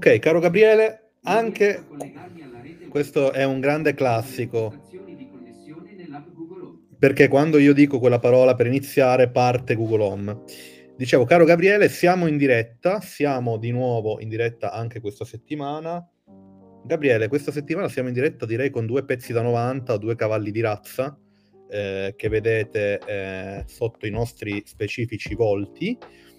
Ok, caro Gabriele, anche questo è un grande classico. Perché quando io dico quella parola per iniziare parte Google Home. Dicevo, caro Gabriele, siamo in diretta, siamo di nuovo in diretta anche questa settimana. Gabriele, questa settimana siamo in diretta direi con due pezzi da 90, due cavalli di razza eh, che vedete eh, sotto i nostri specifici volti,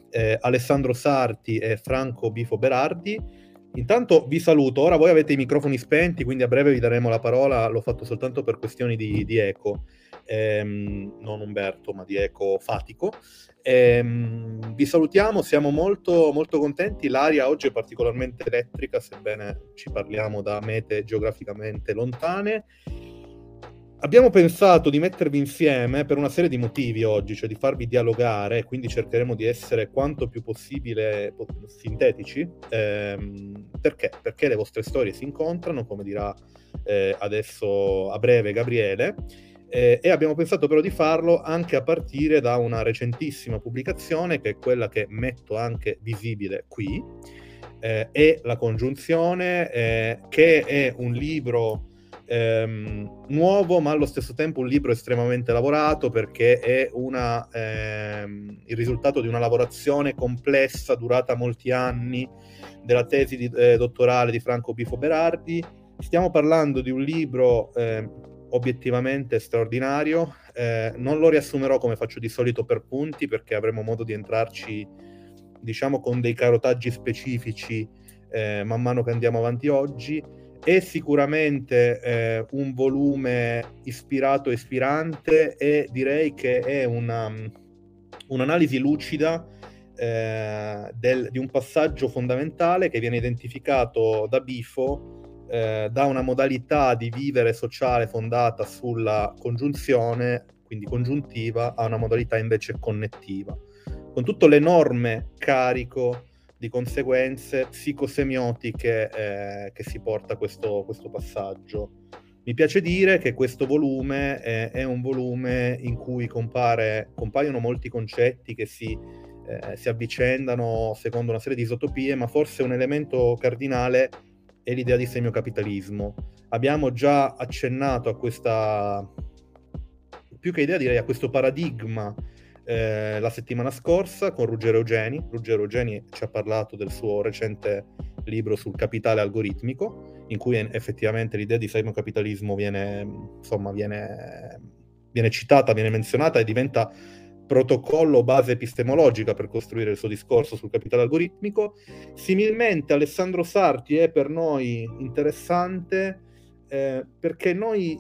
eh, Alessandro Sarti e Franco Bifo Berardi. Intanto vi saluto, ora voi avete i microfoni spenti, quindi a breve vi daremo la parola, l'ho fatto soltanto per questioni di, di eco, ehm, non Umberto, ma di eco fatico. Ehm, vi salutiamo, siamo molto, molto contenti, l'aria oggi è particolarmente elettrica, sebbene ci parliamo da mete geograficamente lontane. Abbiamo pensato di mettervi insieme per una serie di motivi oggi, cioè di farvi dialogare, quindi cercheremo di essere quanto più possibile sintetici. Ehm, perché? Perché le vostre storie si incontrano, come dirà eh, adesso a breve Gabriele, eh, e abbiamo pensato però di farlo anche a partire da una recentissima pubblicazione, che è quella che metto anche visibile qui, eh, è La Congiunzione, eh, che è un libro ehm, nuovo, ma allo stesso tempo un libro estremamente lavorato perché è una, ehm, il risultato di una lavorazione complessa durata molti anni della tesi di, eh, dottorale di Franco Bifo Berardi. Stiamo parlando di un libro eh, obiettivamente straordinario. Eh, non lo riassumerò come faccio di solito per punti perché avremo modo di entrarci, diciamo, con dei carotaggi specifici eh, man mano che andiamo avanti oggi è sicuramente eh, un volume ispirato e ispirante e direi che è una, un'analisi lucida eh, del, di un passaggio fondamentale che viene identificato da Bifo eh, da una modalità di vivere sociale fondata sulla congiunzione, quindi congiuntiva, a una modalità invece connettiva, con tutto l'enorme carico di conseguenze psicosemiotiche eh, che si porta questo, questo passaggio. Mi piace dire che questo volume è, è un volume in cui compare, compaiono molti concetti che si, eh, si, avvicendano secondo una serie di isotopie, ma forse un elemento cardinale è l'idea di semiocapitalismo. Abbiamo già accennato a questa, più che idea direi a questo paradigma eh, la settimana scorsa con Ruggero Eugeni. Ruggero Eugeni ci ha parlato del suo recente libro sul capitale algoritmico, in cui effettivamente l'idea di capitalismo viene, insomma, viene, viene citata, viene menzionata e diventa protocollo base epistemologica per costruire il suo discorso sul capitale algoritmico. Similmente Alessandro Sarti è per noi interessante eh, perché noi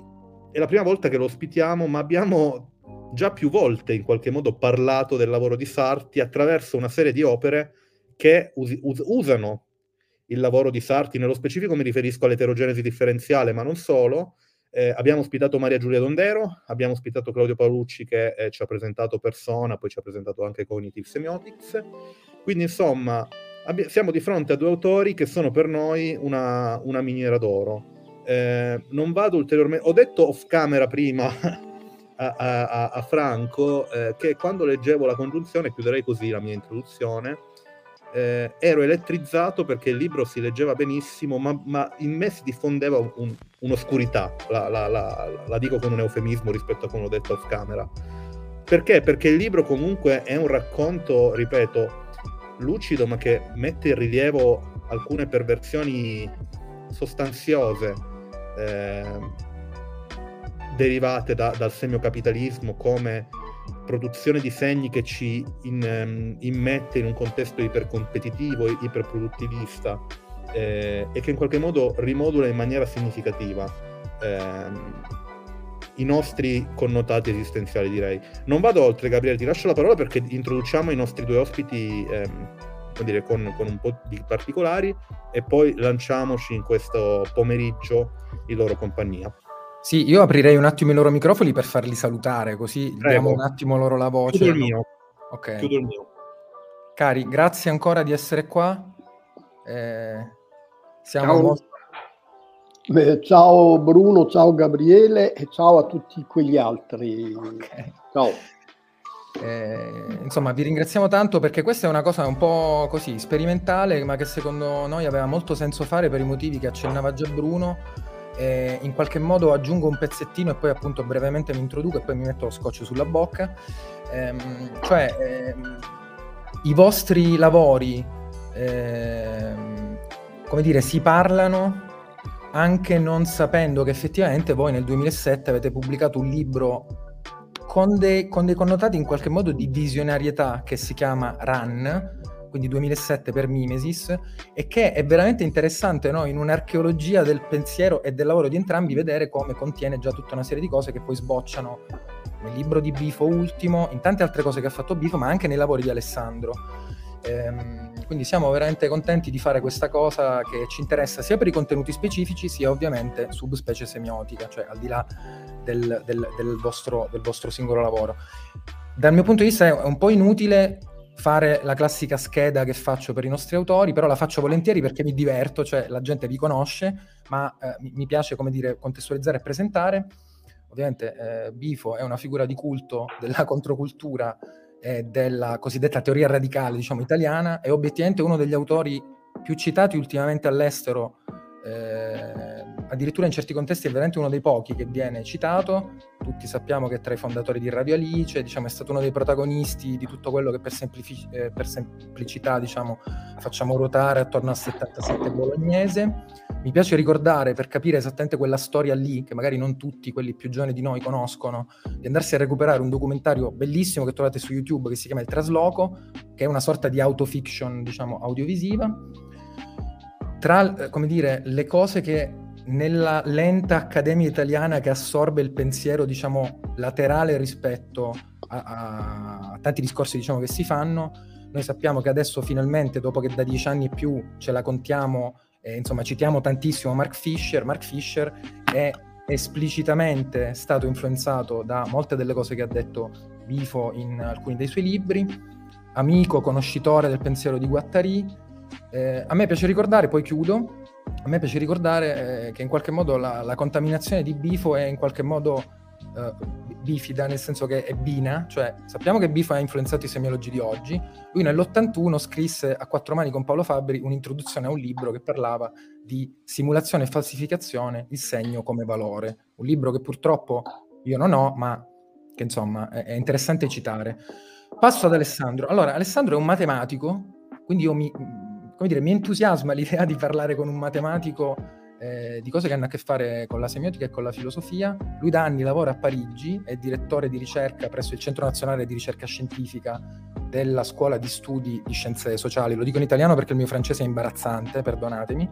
è la prima volta che lo ospitiamo, ma abbiamo già più volte in qualche modo parlato del lavoro di Sarti attraverso una serie di opere che us- us- usano il lavoro di Sarti, nello specifico mi riferisco all'eterogenesi differenziale, ma non solo. Eh, abbiamo ospitato Maria Giulia Dondero, abbiamo ospitato Claudio Paolucci che eh, ci ha presentato Persona, poi ci ha presentato anche Cognitive Semiotics. Quindi insomma abbi- siamo di fronte a due autori che sono per noi una, una miniera d'oro. Eh, non vado ulteriormente, ho detto off camera prima a, a, a Franco eh, che quando leggevo la congiunzione, chiuderei così la mia introduzione, eh, ero elettrizzato perché il libro si leggeva benissimo, ma, ma in me si diffondeva un, un'oscurità, la, la, la, la, dico con un eufemismo rispetto a come l'ho detto off camera. Perché? Perché il libro comunque è un racconto, ripeto, lucido, ma che mette in rilievo alcune perversioni sostanziose. Eh, derivate da, dal semiocapitalismo come produzione di segni che ci in, um, immette in un contesto ipercompetitivo, iperproduttivista eh, e che in qualche modo rimodula in maniera significativa ehm, i nostri connotati esistenziali, direi. Non vado oltre, Gabriele, ti lascio la parola perché introduciamo i nostri due ospiti ehm, dire, con, con un po' di particolari e poi lanciamoci in questo pomeriggio in loro compagnia. Sì, io aprirei un attimo i loro microfoni per farli salutare, così Prego. diamo un attimo loro la voce. Chiudo il mio. Ok. Chiudo il mio. Cari, grazie ancora di essere qua. Eh, siamo ciao. Molto... Beh, ciao Bruno, ciao Gabriele e ciao a tutti quegli altri. Okay. Ciao. Eh, insomma, vi ringraziamo tanto perché questa è una cosa un po' così sperimentale, ma che secondo noi aveva molto senso fare per i motivi che accennava già Bruno. Eh, in qualche modo aggiungo un pezzettino e poi appunto brevemente mi introduco e poi mi metto lo scotch sulla bocca. Eh, cioè, ehm, i vostri lavori, ehm, come dire, si parlano anche non sapendo che effettivamente voi nel 2007 avete pubblicato un libro con, de, con dei connotati in qualche modo di visionarietà che si chiama Run, quindi 2007 per Mimesis, e che è veramente interessante no? in un'archeologia del pensiero e del lavoro di entrambi vedere come contiene già tutta una serie di cose che poi sbocciano nel libro di Bifo ultimo, in tante altre cose che ha fatto Bifo, ma anche nei lavori di Alessandro. Ehm, quindi siamo veramente contenti di fare questa cosa che ci interessa sia per i contenuti specifici, sia ovviamente subspecie semiotica, cioè al di là del, del, del, vostro, del vostro singolo lavoro. Dal mio punto di vista è un po' inutile fare la classica scheda che faccio per i nostri autori, però la faccio volentieri perché mi diverto, cioè la gente vi conosce, ma eh, mi piace, come dire, contestualizzare e presentare. Ovviamente eh, Bifo è una figura di culto della controcultura eh, della cosiddetta teoria radicale, diciamo, italiana, è obiettivamente uno degli autori più citati ultimamente all'estero eh, addirittura in certi contesti è veramente uno dei pochi che viene citato. Tutti sappiamo che è tra i fondatori di Radio Alice, diciamo, è stato uno dei protagonisti di tutto quello che per, semplici- eh, per semplicità diciamo, facciamo ruotare attorno al 77 bolognese. Mi piace ricordare, per capire esattamente quella storia lì, che magari non tutti quelli più giovani di noi conoscono, di andarsi a recuperare un documentario bellissimo che trovate su YouTube che si chiama Il Trasloco, che è una sorta di autofiction, diciamo, audiovisiva tra, dire, le cose che nella lenta accademia italiana che assorbe il pensiero, diciamo, laterale rispetto a, a, a tanti discorsi, diciamo, che si fanno, noi sappiamo che adesso finalmente, dopo che da dieci anni e più ce la contiamo, eh, insomma, citiamo tantissimo Mark Fisher, Mark Fisher è esplicitamente stato influenzato da molte delle cose che ha detto Bifo in alcuni dei suoi libri, amico, conoscitore del pensiero di Guattari, eh, a me piace ricordare, poi chiudo, a me piace ricordare eh, che in qualche modo la, la, contaminazione di Bifo è in qualche modo eh, bifida, nel senso che è bina, cioè sappiamo che Bifo ha influenzato i semiologi di oggi, lui nell'81 scrisse a quattro mani con Paolo Fabri un'introduzione a un libro che parlava di simulazione e falsificazione, il segno come valore, un libro che purtroppo io non ho, ma che insomma è, è interessante citare. Passo ad Alessandro. Allora, Alessandro è un matematico, quindi io mi, come dire, mi entusiasma l'idea di parlare con un matematico eh, di cose che hanno a che fare con la semiotica e con la filosofia. Lui da anni lavora a Parigi, è direttore di ricerca presso il Centro Nazionale di Ricerca Scientifica della Scuola di Studi di Scienze Sociali. Lo dico in italiano perché il mio francese è imbarazzante, perdonatemi.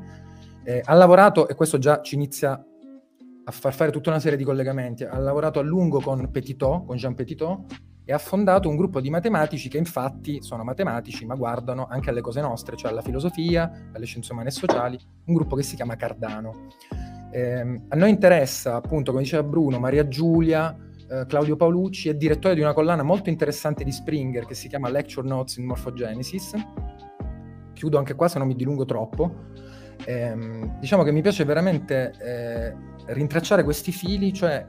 Eh, ha lavorato, e questo già ci inizia a far fare tutta una serie di collegamenti, ha lavorato a lungo con Petitot, con Jean Petitot, e ha fondato un gruppo di matematici che infatti sono matematici ma guardano anche alle cose nostre, cioè alla filosofia, alle scienze umane e sociali, un gruppo che si chiama Cardano. Eh, a noi interessa, appunto, come diceva Bruno, Maria Giulia, eh, Claudio Paolucci, è direttore di una collana molto interessante di Springer che si chiama Lecture Notes in Morphogenesis. Chiudo anche qua se non mi dilungo troppo. Eh, diciamo che mi piace veramente eh, rintracciare questi fili, cioè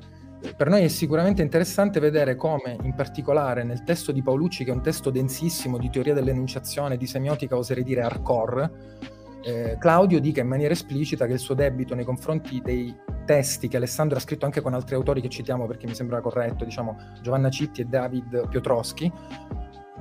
per noi è sicuramente interessante vedere come, in particolare nel testo di Paolucci, che è un testo densissimo di teoria dell'enunciazione, di semiotica, oserei dire hardcore, eh, Claudio dica in maniera esplicita che il suo debito nei confronti dei testi che Alessandro ha scritto anche con altri autori che citiamo perché mi sembra corretto, diciamo Giovanna Citti e David Piotrowski,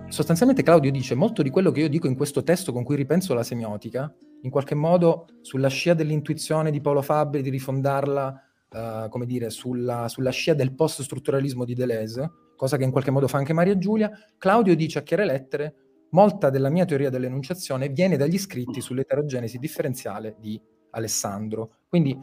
sostanzialmente Claudio dice molto di quello che io dico in questo testo con cui ripenso la semiotica, in qualche modo sulla scia dell'intuizione di Paolo Fabri di rifondarla uh, come dire, sulla, sulla, scia del post-strutturalismo di Deleuze, cosa che in qualche modo fa anche Maria Giulia, Claudio dice a chiare lettere molta della mia teoria dell'enunciazione viene dagli scritti sull'eterogenesi differenziale di Alessandro. Quindi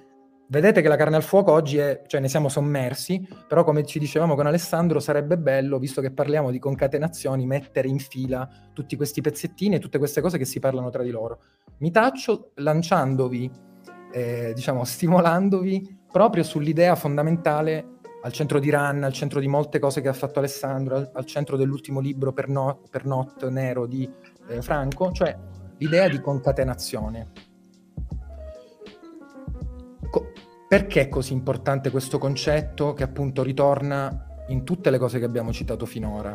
vedete che la carne al fuoco oggi è, cioè ne siamo sommersi, però come ci dicevamo con Alessandro sarebbe bello, visto che parliamo di concatenazioni, mettere in fila tutti questi pezzettini e tutte queste cose che si parlano tra di loro. Mi taccio lanciandovi, eh, diciamo, stimolandovi proprio sull'idea fondamentale al centro di Run, al centro di molte cose che ha fatto Alessandro, al, al centro dell'ultimo libro per, no, per Not Nero di eh, Franco, cioè l'idea di concatenazione. Co- perché è così importante questo concetto che appunto ritorna in tutte le cose che abbiamo citato finora?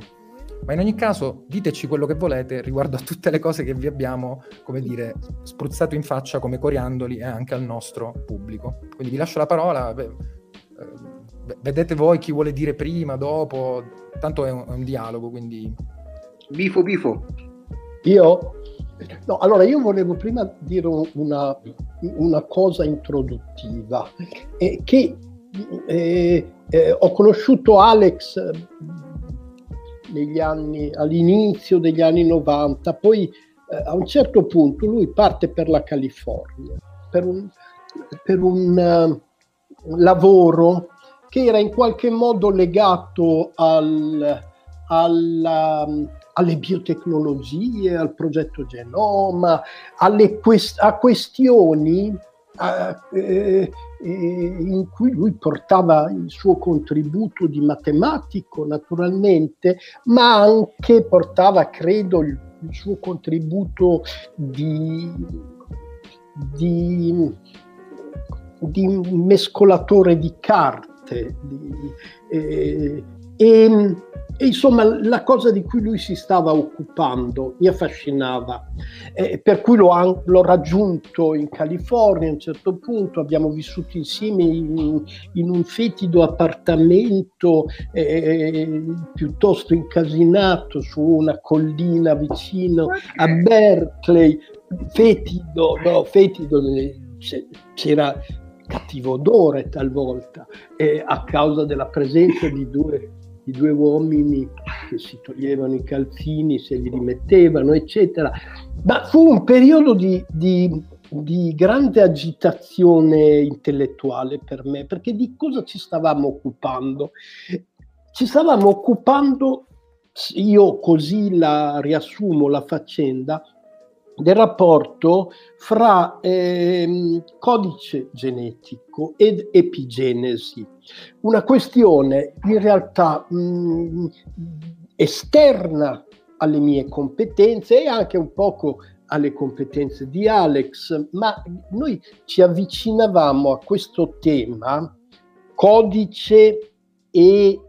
Ma in ogni caso diteci quello che volete riguardo a tutte le cose che vi abbiamo, come dire, spruzzato in faccia come coriandoli e anche al nostro pubblico. Quindi vi lascio la parola, eh, vedete voi chi vuole dire prima, dopo, tanto è un, è un dialogo, quindi... Bifo, bifo. Io? No, allora io volevo prima dire una, una cosa introduttiva, eh, che eh, eh, ho conosciuto Alex eh, anni, all'inizio degli anni 90, poi eh, a un certo punto lui parte per la California, per un, per un uh, lavoro che era in qualche modo legato al, alla, alle biotecnologie, al progetto Genoma, quest- a questioni eh, in cui lui portava il suo contributo di matematico naturalmente, ma anche portava, credo, il, il suo contributo di, di, di mescolatore di carte. Di, eh, e, e insomma la cosa di cui lui si stava occupando mi affascinava, eh, per cui l'ho, l'ho, raggiunto in California a un certo punto, abbiamo vissuto insieme in, in un fetido appartamento eh, piuttosto incasinato su una collina vicino a Berkeley, fetido, no, fetido c'era cattivo odore talvolta eh, a causa della presenza di due i due uomini che si toglievano i calzini, se li rimettevano, eccetera. Ma fu un periodo di, di, di grande agitazione intellettuale per me, perché di cosa ci stavamo occupando? Ci stavamo occupando, io così la riassumo la faccenda, del rapporto fra eh, codice genetico ed epigenesi, una questione in realtà mh, mm, esterna alle mie competenze e anche un poco alle competenze di Alex, ma noi ci avvicinavamo a questo tema codice e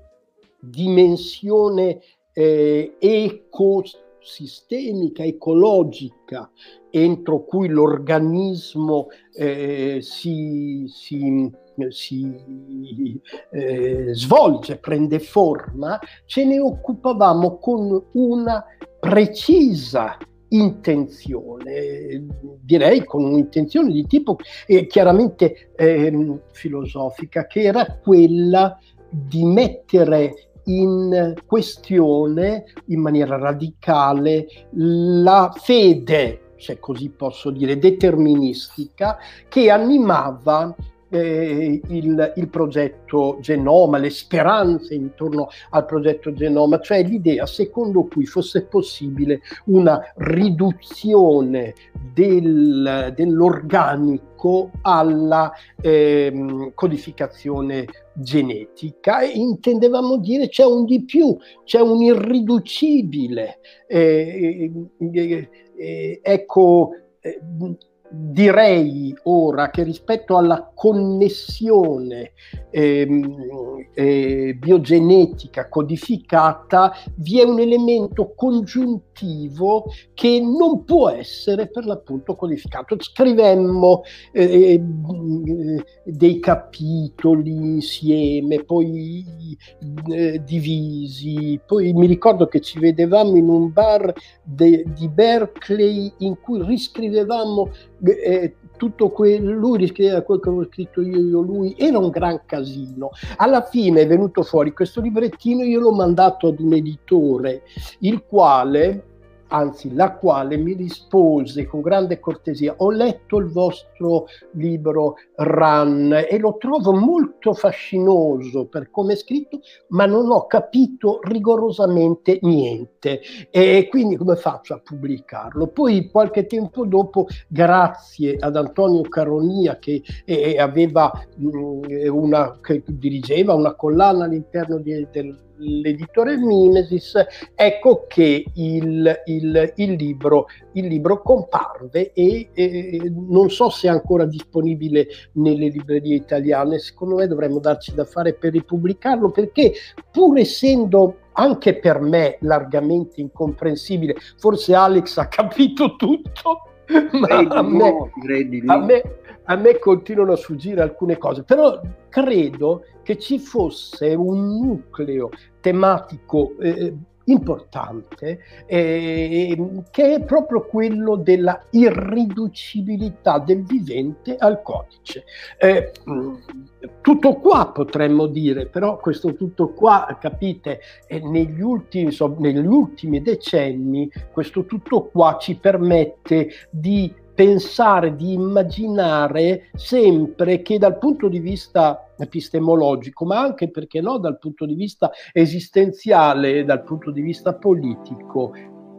dimensione eh, ecosistemica sistemica, ecologica, entro cui l'organismo eh, si, si, si eh, svolge, prende forma, ce ne occupavamo con una precisa intenzione, direi con un'intenzione di tipo eh, chiaramente eh, filosofica, che era quella di mettere in questione in maniera radicale la fede, se così posso dire, deterministica che animava eh, il, il, progetto Genoma, le speranze intorno al progetto Genoma, cioè l'idea secondo cui fosse possibile una riduzione del, dell'organico alla eh, codificazione genetica intendevamo dire c'è un di più, c'è un irriducibile. Eh, eh, eh ecco, eh, direi ora che rispetto alla connessione ehm, eh, biogenetica codificata vi è un elemento congiuntivo che non può essere per l'appunto codificato. Scrivemmo eh, eh dei capitoli insieme, poi eh, divisi, poi mi ricordo che ci vedevamo in un bar de, di Berkeley in cui riscrivevamo eh, tutto quello, lui riscriveva quello che avevo scritto io, io, lui, era un gran casino. Alla fine è venuto fuori questo librettino, io l'ho mandato ad un editore, il quale anzi la quale mi rispose con grande cortesia, ho letto il vostro libro Run e lo trovo molto fascinoso per come è scritto, ma non ho capito rigorosamente niente e quindi come faccio a pubblicarlo? Poi qualche tempo dopo, grazie ad Antonio Caronia che eh, aveva mh, una, che dirigeva una collana all'interno di, del l'editore Mimesis, ecco che il, il, il, libro, il libro, comparve e, e, non so se è ancora disponibile nelle librerie italiane, secondo me dovremmo darci da fare per ripubblicarlo perché pur essendo anche per me largamente incomprensibile. Forse Alex ha capito tutto, ma a me, a, me, a me continuano a sfuggire alcune cose. Però credo che ci fosse un nucleo tematico eh, importante eh, che è proprio quello della irriducibilità del vivente al codice. Eh, tutto qua potremmo dire, però questo tutto qua, capite, eh, negli, ultimi, so, negli ultimi decenni questo tutto qua ci permette di pensare, di immaginare sempre che dal punto di vista epistemologico, ma anche perché no, dal punto di vista esistenziale, dal punto di vista politico,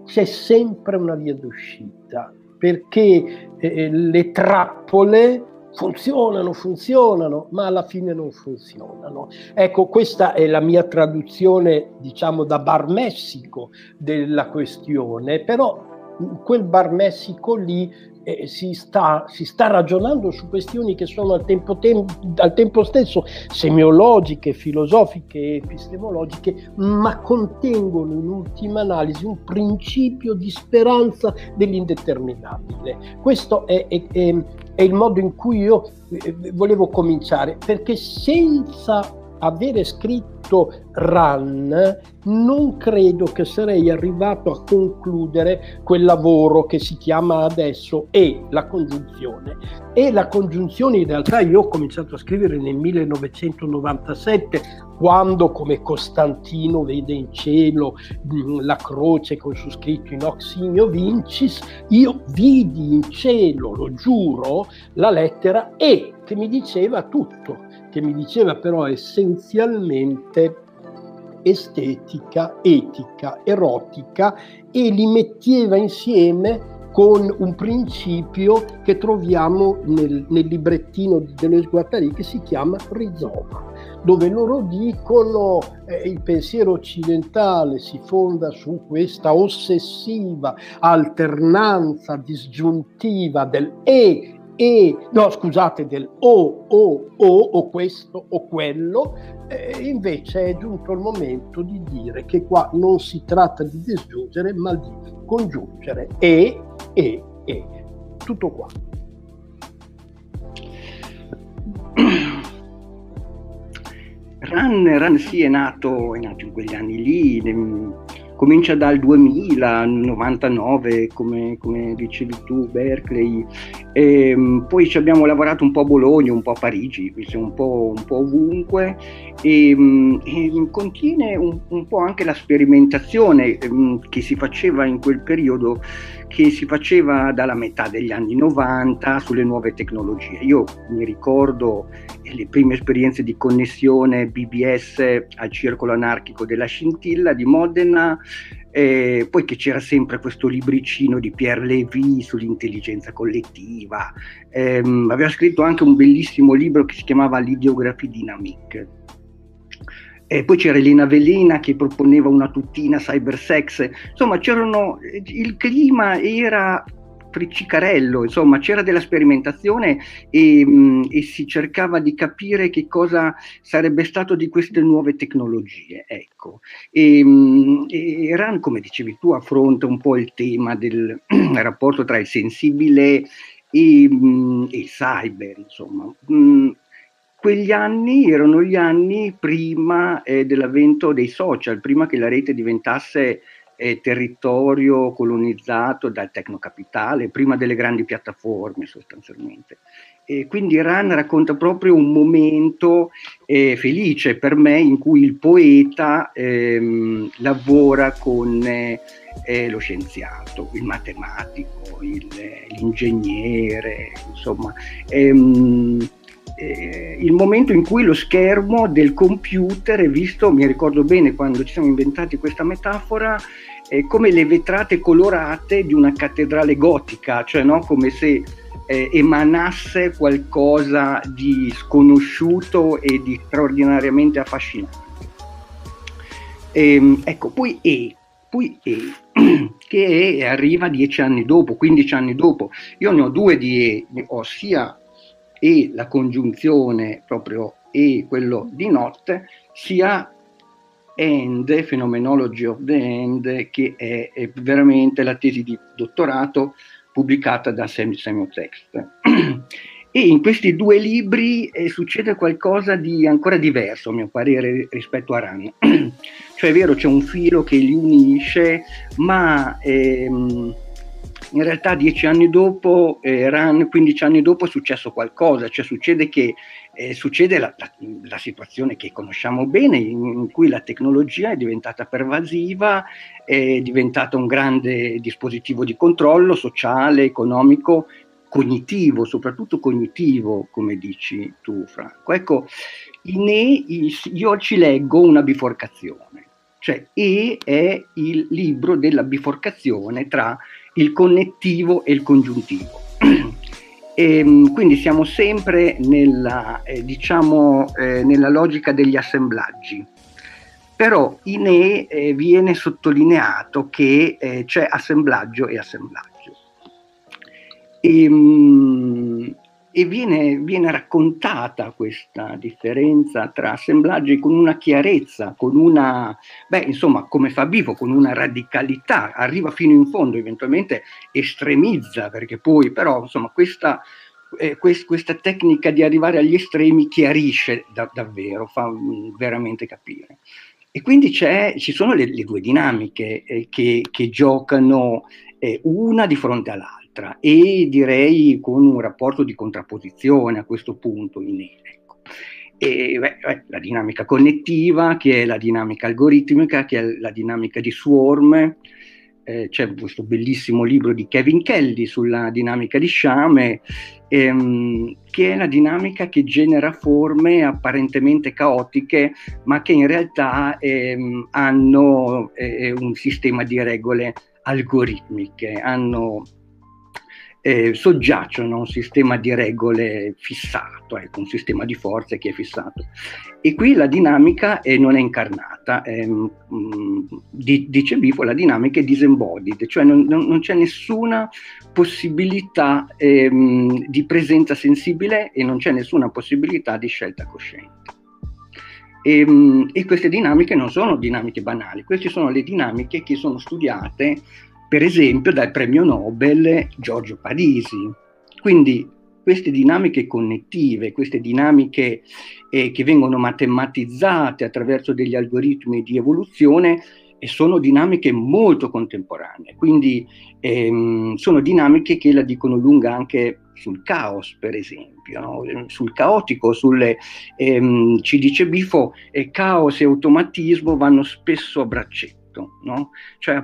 c'è sempre una via d'uscita, perché eh, le trappole funzionano, funzionano, ma alla fine non funzionano. Ecco, questa è la mia traduzione, diciamo, da bar Messico della questione, però quel bar Messico lì eh, si, sta, si, sta, ragionando su questioni che sono al tempo, tem- al tempo stesso semiologiche, filosofiche epistemologiche, ma contengono in ultima analisi un principio di speranza dell'indeterminabile. Questo è, è, è, è il modo in cui io eh, volevo cominciare, perché senza avere scritto Run, non credo che sarei arrivato a concludere quel lavoro che si chiama adesso E, la congiunzione. E la congiunzione in realtà io ho cominciato a scrivere nel 1997, quando come Costantino vede in cielo mm, la croce con su scritto in Oximio Vincis, io vidi in cielo, lo giuro, la lettera E che mi diceva tutto che mi diceva però essenzialmente estetica, etica, erotica e li metteva insieme con un principio che troviamo nel, nel librettino di Deleuze Guattari che si chiama rizoma, dove loro dicono eh, il pensiero occidentale si fonda su questa ossessiva alternanza disgiuntiva del e e, no scusate, del o, o, o, o questo o quello, eh, invece è giunto il momento di dire che qua non si tratta di disgiungere, ma di congiungere e, e, e. Tutto qua. Ran, Ran sì è nato, è nato in quegli anni lì, comincia dal 2000, 99, come, come dicevi tu, Berkeley, e, ehm, poi ci abbiamo lavorato un po' a Bologna, un po' a Parigi, un po', un po ovunque, e, ehm, e contiene un, un, po' anche la sperimentazione che si faceva in quel periodo, che si faceva dalla metà degli anni 90 sulle nuove tecnologie. Io mi ricordo le prime esperienze di connessione BBS al circolo anarchico della scintilla di Modena, eh, poi che c'era sempre questo libricino di Pierre Lévy sull'intelligenza collettiva, eh, aveva scritto anche un bellissimo libro che si chiamava L'ideografia dynamique. E poi c'era Elena Velena che proponeva una tuttina cybersex, insomma c'erano, il clima era friccicarello, insomma c'era della sperimentazione e, mh, e, si cercava di capire che cosa sarebbe stato di queste nuove tecnologie. Ecco. E, mh, e RAN, come dicevi tu, affronta un po' il tema del rapporto tra il sensibile e, mh, il cyber, insomma quegli anni erano gli anni prima eh, dell'avvento dei social, prima che la rete diventasse eh, territorio colonizzato dal tecnocapitale, prima delle grandi piattaforme sostanzialmente. E quindi Iran racconta proprio un momento eh, felice per me in cui il poeta ehm, lavora con eh, lo scienziato, il matematico, il, l'ingegnere, insomma. Ehm, eh, il momento in cui lo schermo del computer è visto, mi ricordo bene quando ci siamo inventati questa metafora, eh, come le vetrate colorate di una cattedrale gotica, cioè no? come se eh, emanasse qualcosa di sconosciuto e di straordinariamente affascinante. Ehm, ecco, poi E, poi E, che E arriva dieci anni dopo, 15 anni dopo. Io ne ho due di E, ho sia E la congiunzione proprio E quello di notte, sia End, Phenomenology of the End, che è, è veramente la tesi di dottorato pubblicata da Samuel Text. E in questi due libri eh, succede qualcosa di ancora diverso, a mio parere, rispetto a Ran. cioè è vero, c'è un filo che li unisce, ma ehm, in realtà dieci anni dopo, eh, Ran, 15 anni dopo, è successo qualcosa, cioè succede che eh, succede la, la, la, situazione che conosciamo bene, in, in, cui la tecnologia è diventata pervasiva, è diventata un grande dispositivo di controllo sociale, economico, cognitivo, soprattutto cognitivo, come dici tu, Franco. Ecco, in E io ci leggo una biforcazione, cioè E è il libro della biforcazione tra il connettivo e il congiuntivo. E, ehm, quindi siamo sempre nella, eh, diciamo, eh, nella logica degli assemblaggi. Però in E eh, viene sottolineato che eh, c'è assemblaggio e assemblaggio. E, ehm, e viene, viene, raccontata questa differenza tra assemblaggi con una chiarezza, con una, beh, insomma, come fa Vivo, con una radicalità, arriva fino in fondo, eventualmente estremizza, perché poi però, insomma, questa, eh, quest, questa tecnica di arrivare agli estremi chiarisce da, davvero, fa mm, veramente capire. E quindi ci sono le, le due dinamiche eh, che, che, giocano eh, una di fronte all'altra l'altra e direi con un rapporto di contrapposizione a questo punto in ecco. E, beh, la dinamica connettiva, che è la dinamica algoritmica, che è la dinamica di swarm, eh, c'è questo bellissimo libro di Kevin Kelly sulla dinamica di sciame, ehm, che è la dinamica che genera forme apparentemente caotiche, ma che in realtà ehm, hanno eh, un sistema di regole algoritmiche, hanno eh, soggiacciono a un sistema di regole fissato, ecco, un sistema di forze che è fissato. E qui la dinamica è, non è incarnata, è, mh, mm, dice Bifo, la dinamica è disembodied, cioè non, non, non c'è nessuna possibilità ehm, di presenza sensibile e non c'è nessuna possibilità di scelta cosciente. E, ehm, e, queste dinamiche non sono dinamiche banali, queste sono le dinamiche che sono studiate per esempio dal premio Nobel Giorgio Parisi. Quindi queste dinamiche connettive, queste dinamiche eh, che vengono matematizzate attraverso degli algoritmi di evoluzione, eh, sono dinamiche molto contemporanee, quindi ehm, sono dinamiche che la dicono lunga anche sul caos, per esempio, no? sul caotico, sulle, ehm, ci dice Bifo, eh, caos e automatismo vanno spesso a braccetto, no? cioè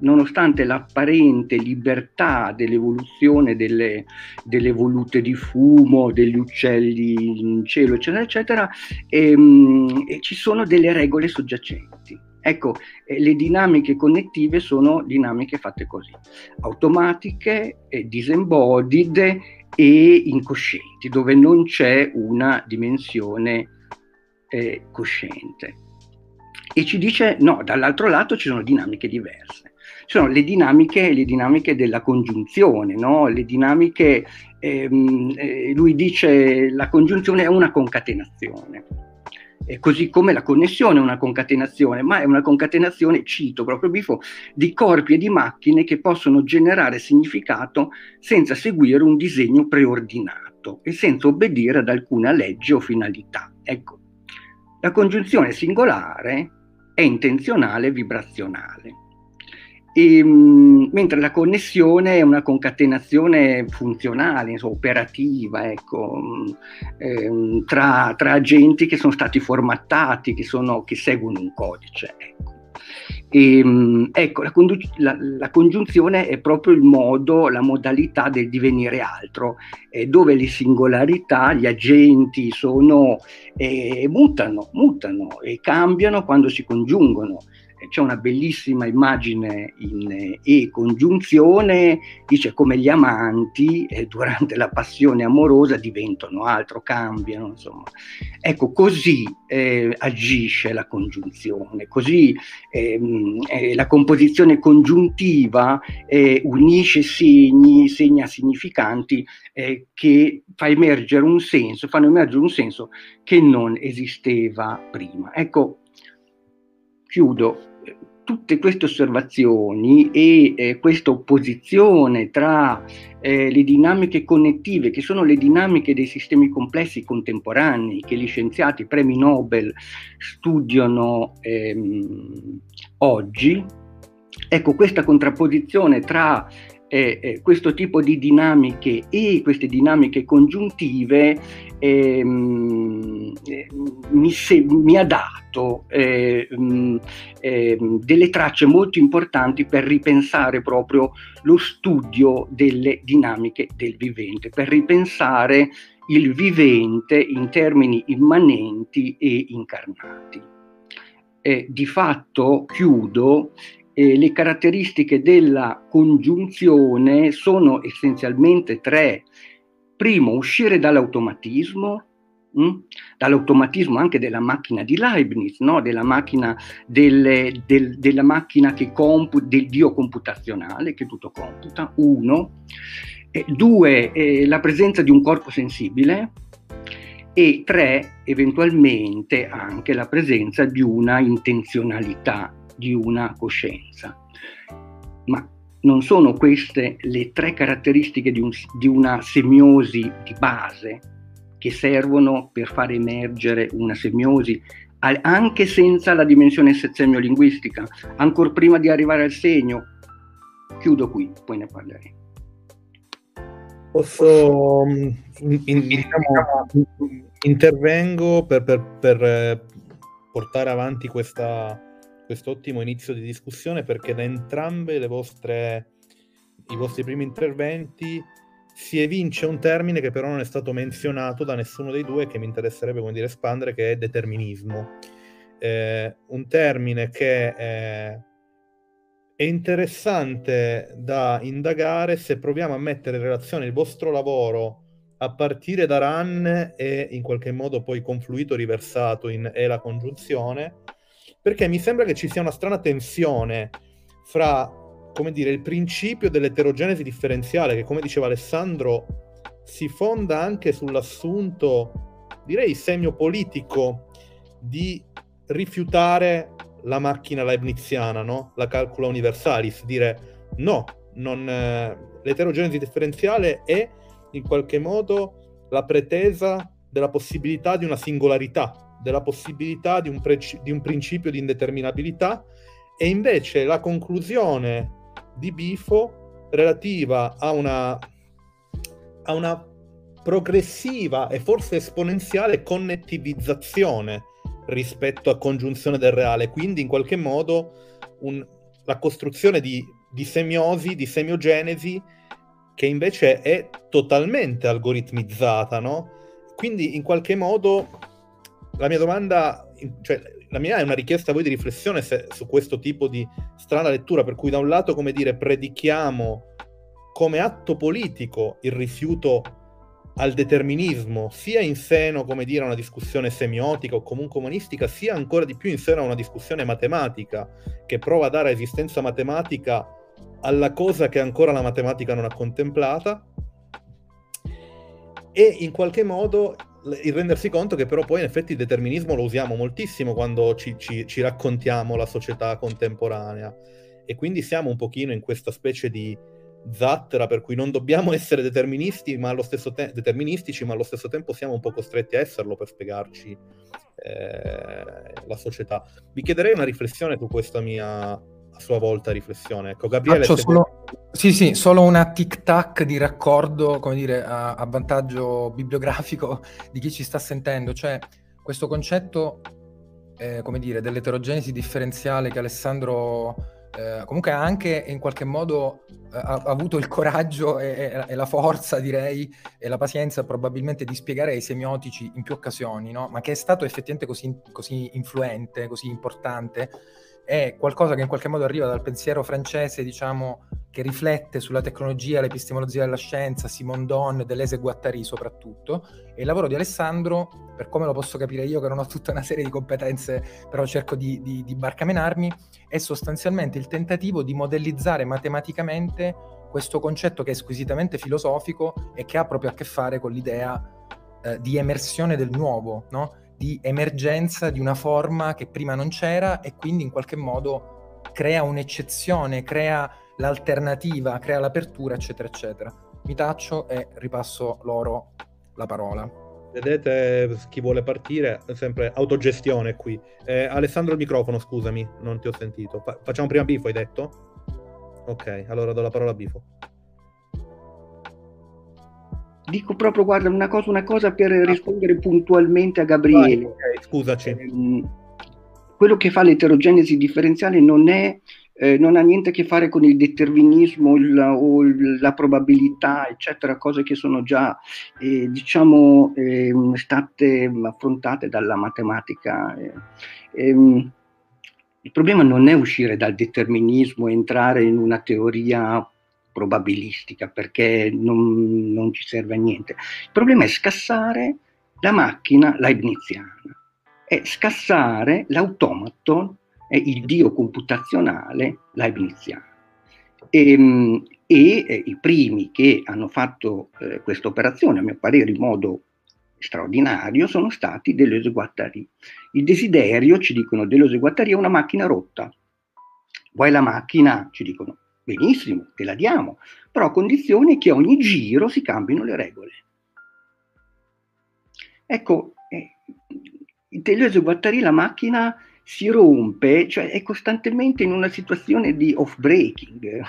nonostante l'apparente libertà dell'evoluzione delle, delle, volute di fumo, degli uccelli in cielo, eccetera, eccetera, ehm, ci sono delle regole soggiacenti. Ecco, eh, le dinamiche connettive sono dinamiche fatte così, automatiche, eh, disembodied e incoscienti, dove non c'è una dimensione eh, cosciente. E ci dice, no, dall'altro lato ci sono dinamiche diverse sono le dinamiche, le dinamiche della congiunzione, no? le dinamiche, ehm, eh, lui dice la congiunzione è una concatenazione. E così come la connessione è una concatenazione, ma è una concatenazione, cito proprio Bifo, di corpi e di macchine che possono generare significato senza seguire un disegno preordinato e senza obbedire ad alcuna legge o finalità. Ecco, la congiunzione singolare è intenzionale e vibrazionale. E, ehm, mentre la connessione è una concatenazione funzionale, insomma, operativa, ecco, eh, tra, tra, agenti che sono stati formattati, che, sono, che seguono un codice. Ecco. E, ehm, ecco, la, condu- la, la, congiunzione è proprio il modo, la modalità del divenire altro, eh, dove le singolarità, gli agenti sono, eh, mutano, mutano e cambiano quando si congiungono c'è una bellissima immagine in E congiunzione, dice come gli amanti eh, durante la passione amorosa diventano altro, cambiano, insomma. Ecco, così eh, agisce la congiunzione, così ehm, eh, la composizione congiuntiva eh, unisce segni, segna significanti eh, che fa emergere un senso, fanno emergere un senso che non esisteva prima. Ecco, chiudo, tutte queste osservazioni e eh, questa opposizione tra eh, le dinamiche connettive, che sono le dinamiche dei sistemi complessi contemporanei, che gli scienziati premi Nobel studiano ehm, oggi, ecco questa contrapposizione tra eh, questo tipo di dinamiche e queste dinamiche congiuntive ehm, eh, mi, se, mi, ha dato eh, eh, delle tracce molto importanti per ripensare proprio lo studio delle dinamiche del vivente, per ripensare il vivente in termini immanenti e incarnati. di fatto chiudo eh, le caratteristiche della congiunzione sono essenzialmente tre. Primo, uscire dall'automatismo, mh? Hm? dall'automatismo anche della macchina di Leibniz, no? della, macchina delle, del, della macchina che compu- del dio computazionale, che tutto computa, uno. Eh, due, eh, la presenza di un corpo sensibile, e tre, eventualmente anche la presenza di una intenzionalità di una coscienza. Ma non sono queste le tre caratteristiche di, un, di una semiosi di base che servono per far emergere una semiosi anche senza la dimensione semiolinguistica, ancora prima di arrivare al segno. Chiudo qui, poi ne parleremo. Posso, mm, in, in, diciamo, intervengo per, per, per eh, portare avanti questa, questo ottimo inizio di discussione perché da entrambe le vostre, i vostri primi interventi si evince un termine che però non è stato menzionato da nessuno dei due che mi interesserebbe come dire, espandere, che è determinismo. Eh, un termine che eh, è interessante da indagare se proviamo a mettere in relazione il vostro lavoro a partire da RAN e in qualche modo poi confluito, riversato in E la congiunzione, perché mi sembra che ci sia una strana tensione fra, come dire, il principio dell'eterogenesi differenziale, che come diceva Alessandro, si fonda anche sull'assunto, direi semiopolitico, di rifiutare la macchina leibniziana, no? la calcula universalis, dire no, non, eh, l'eterogenesi differenziale è in qualche modo la pretesa della possibilità di una singolarità, della possibilità di un, pre- di un principio di indeterminabilità e invece la conclusione di Bifo relativa a una, a una progressiva e forse esponenziale connettivizzazione rispetto a congiunzione del reale, quindi in qualche modo un, la costruzione di, di semiosi, di semiogenesi, che invece è totalmente algoritmizzata, no? Quindi in qualche modo la mia domanda, cioè, la mia è una richiesta a voi di riflessione se, su questo tipo di strana lettura, per cui da un lato, come dire, predichiamo come atto politico il rifiuto al determinismo, sia in seno, come dire, a una discussione semiotica o comunque umanistica, sia ancora di più in seno a una discussione matematica, che prova a dare esistenza matematica alla cosa che ancora la matematica non ha contemplata, e in qualche modo il rendersi conto che però poi in effetti il determinismo lo usiamo moltissimo quando ci, ci, ci, raccontiamo la società contemporanea e quindi siamo un pochino in questa specie di zattera per cui non dobbiamo essere deterministi, ma allo stesso te- deterministici ma allo stesso tempo siamo un po' costretti a esserlo per spiegarci eh, la società. Vi chiederei una riflessione su questa mia a sua volta riflessione. Ecco, Gabriele... Faccio solo... Sì, sì, solo una tic-tac di raccordo, come dire, a, a, vantaggio bibliografico di chi ci sta sentendo. Cioè, questo concetto, eh, come dire, dell'eterogenesi differenziale che Alessandro eh, comunque ha anche in qualche modo eh, ha, avuto il coraggio e, e, la forza, direi, e la pazienza probabilmente di spiegare ai semiotici in più occasioni, no? ma che è stato effettivamente così, così influente, così importante, è qualcosa che in qualche modo arriva dal pensiero francese, diciamo, che riflette sulla tecnologia, l'epistemologia della scienza, Simon Don, Deleuze e Guattari soprattutto, e il lavoro di Alessandro, per come lo posso capire io che non ho tutta una serie di competenze, però cerco di, di, di barcamenarmi, è sostanzialmente il tentativo di modellizzare matematicamente questo concetto che è squisitamente filosofico e che ha proprio a che fare con l'idea eh, di emersione del nuovo, no? Di emergenza di una forma che prima non c'era e quindi in qualche modo crea un'eccezione, crea l'alternativa, crea l'apertura, eccetera, eccetera. Mi taccio e ripasso loro la parola. Vedete chi vuole partire, sempre autogestione qui. Eh, Alessandro il microfono, scusami, non ti ho sentito. Fa- facciamo prima Bifo, hai detto? Ok, allora do la parola a Bifo. Dico proprio, guarda, una cosa, una cosa per ah. rispondere puntualmente a Gabriele. Vai, okay, scusaci. Eh, quello che fa l'eterogenesi differenziale non è eh, non ha niente a che fare con il determinismo il, o la probabilità, eccetera, cose che sono già eh, diciamo, eh, state affrontate dalla matematica. Eh, ehm, il problema non è uscire dal determinismo e entrare in una teoria probabilistica perché non, non ci serve a niente. Il problema è scassare la macchina leibniziana, è scassare l'automaton è il dio computazionale leibniziano. Ehm, e, e eh, i primi che hanno fatto eh, questa operazione, a mio parere in modo straordinario, sono stati Deleuze Guattari. Il desiderio, ci dicono Deleuze Guattari, è una macchina rotta. Vuoi la macchina? Ci dicono, benissimo, te la diamo, però a condizione che ogni giro si cambino le regole. Ecco, eh, e Guattari la macchina si rompe, cioè è costantemente in una situazione di off-breaking.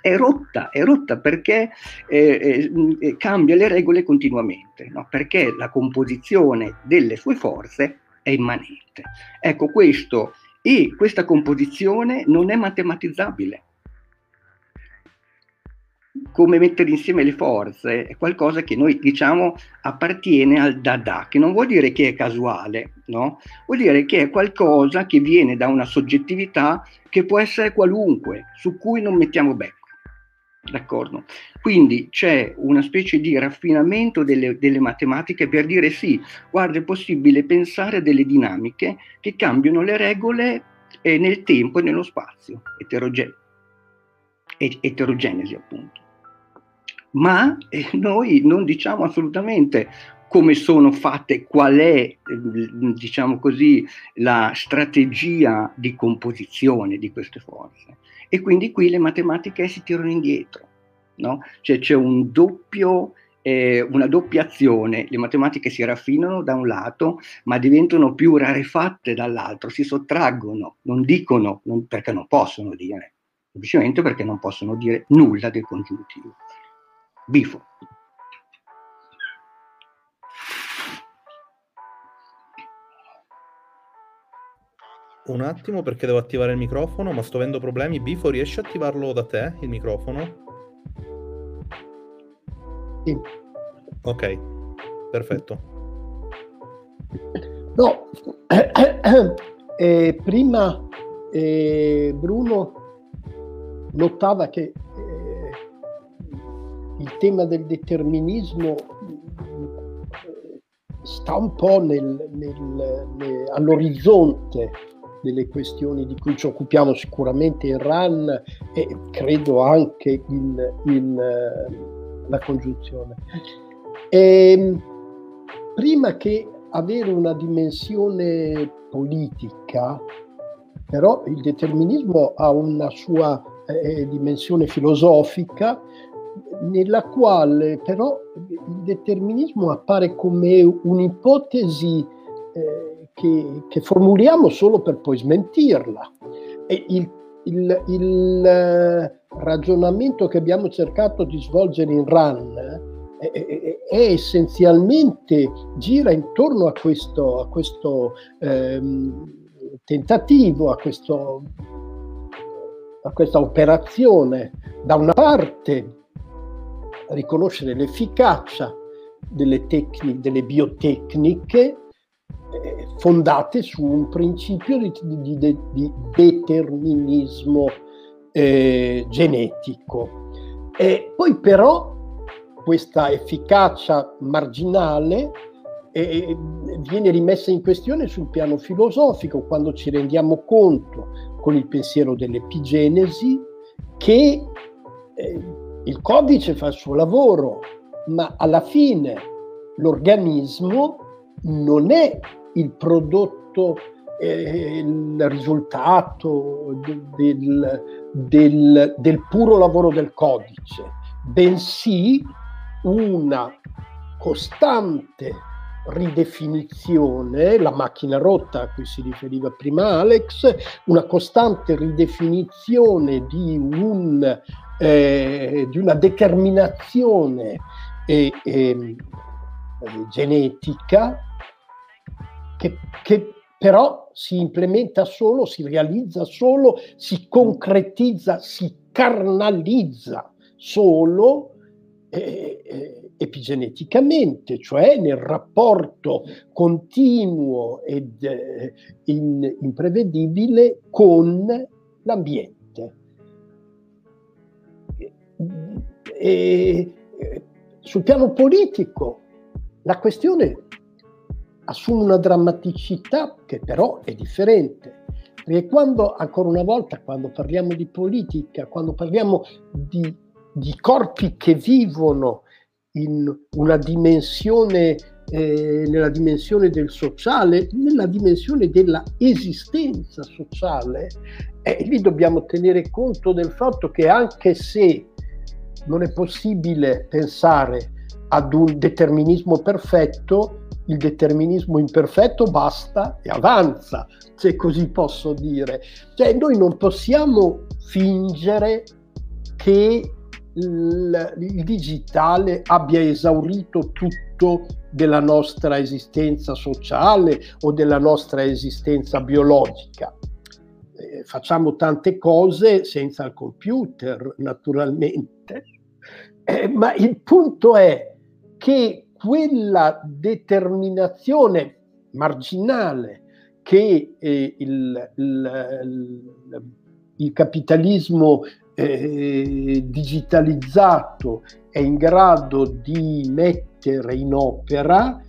È rotta, è rotta perché eh, eh, cambia le regole continuamente, no? perché la composizione delle sue forze è immanente. Ecco questo, e questa composizione non è matematizzabile come mettere insieme le forze è qualcosa che noi diciamo appartiene al dada, che non vuol dire che è casuale, no? vuol dire che è qualcosa che viene da una soggettività che può essere qualunque, su cui non mettiamo becco. D'accordo? Quindi c'è una specie di raffinamento delle, delle, matematiche per dire sì, guarda, è possibile pensare a delle dinamiche che cambiano le regole eh, nel tempo e nello spazio, eteroge- eterogenesi appunto ma eh, noi non diciamo assolutamente come sono fatte, qual è, eh, diciamo così, la strategia di composizione di queste forze. E quindi qui le matematiche si tirano indietro, no? Cioè c'è un doppio, eh, una doppia azione, le matematiche si raffinano da un lato, ma diventano più rarefatte dall'altro, si sottraggono, non dicono, non, perché non possono dire, semplicemente perché non possono dire nulla del congiuntivo. Bifo. Un attimo perché devo attivare il microfono, ma sto avendo problemi. Bifo, riesci a attivarlo da te, il microfono? Sì. Ok, perfetto. No, eh, prima eh, Bruno notava che il tema del determinismo eh, sta un po' nel, nel, nel, all'orizzonte delle questioni di cui ci occupiamo sicuramente in RAN e credo anche in, in uh, la congiunzione. E, ehm, prima che avere una dimensione politica, però il determinismo ha una sua eh, dimensione filosofica nella quale però il determinismo appare come un'ipotesi eh, che, che, formuliamo solo per poi smentirla. E il, il, il eh, ragionamento che abbiamo cercato di svolgere in RAN eh, è, è essenzialmente gira intorno a questo, a questo ehm, tentativo, a, questo, a questa operazione da una parte riconoscere l'efficacia delle, tecniche, delle biotecniche eh, fondate su un principio di, di, di, di determinismo eh, genetico. E poi però questa efficacia marginale eh, viene rimessa in questione sul piano filosofico quando ci rendiamo conto con il pensiero dell'epigenesi che eh, il codice fa il suo lavoro, ma alla fine l'organismo non è il prodotto, eh, il risultato del, del, del puro lavoro del codice, bensì una costante ridefinizione, la macchina rotta a cui si riferiva prima Alex, una costante ridefinizione di, un, eh, di una determinazione eh, eh, genetica che, che però si implementa solo, si realizza solo, si concretizza, si carnalizza solo eh, eh epigeneticamente, cioè nel rapporto continuo ed eh, in, imprevedibile con l'ambiente. E, sul piano politico la questione assume una drammaticità che però è differente. Perché quando, ancora una volta, quando parliamo di politica, quando parliamo di, di corpi che vivono in una dimensione, eh, nella dimensione del sociale, nella dimensione della esistenza sociale, eh, lì dobbiamo tenere conto del fatto che anche se non è possibile pensare ad un determinismo perfetto, il determinismo imperfetto basta e avanza, se così posso dire. Cioè noi non possiamo fingere che il, il digitale abbia esaurito tutto della nostra esistenza sociale o della nostra esistenza biologica. Eh, facciamo tante cose senza il computer, naturalmente, eh, ma il punto è che quella determinazione marginale che eh, il, il, il, capitalismo eh, digitalizzato è in grado di mettere in opera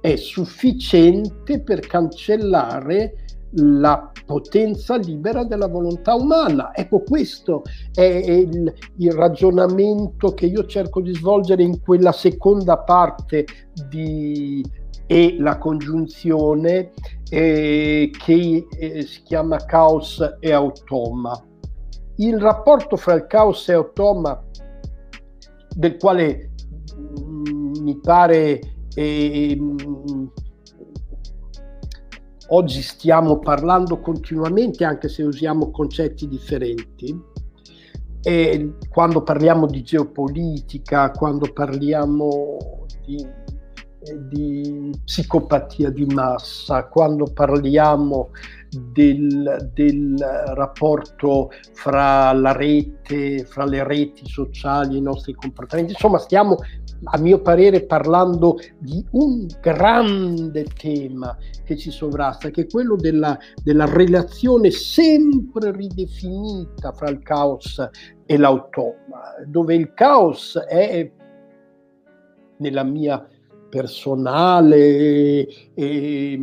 è sufficiente per cancellare la potenza libera della volontà umana. Ecco, questo è il, il, ragionamento che io cerco di svolgere in quella seconda parte di e la congiunzione eh, che eh, si chiama caos e automa il rapporto fra il caos e automa, del quale mm, mi pare eh, oggi stiamo parlando continuamente, anche se usiamo concetti differenti, e quando parliamo di geopolitica, quando parliamo di di psicopatia di massa, quando parliamo del, del, rapporto fra la rete, fra le reti sociali e i nostri comportamenti. Insomma, stiamo, a mio parere, parlando di un grande tema che ci sovrasta, che è quello della, della relazione sempre ridefinita fra il caos e l'automa, dove il caos è, nella mia personale e,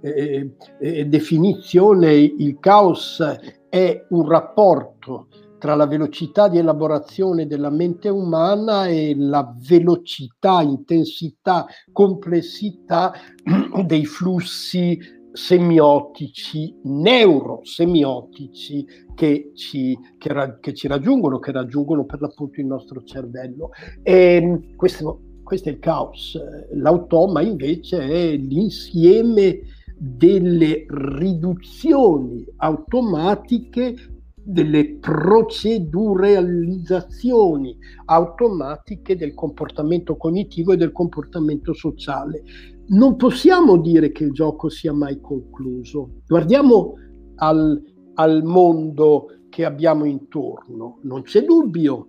e, e, definizione, il caos è un rapporto tra la velocità di elaborazione della mente umana e la velocità, intensità, complessità dei flussi semiotici, neurosemiotici che ci, che, che ci raggiungono, che raggiungono per l'appunto il nostro cervello. E questo questo è il caos. L'automa invece è l'insieme delle riduzioni automatiche delle proceduralizzazioni automatiche del comportamento cognitivo e del comportamento sociale. Non possiamo dire che il gioco sia mai concluso. Guardiamo al, al mondo che abbiamo intorno. Non c'è dubbio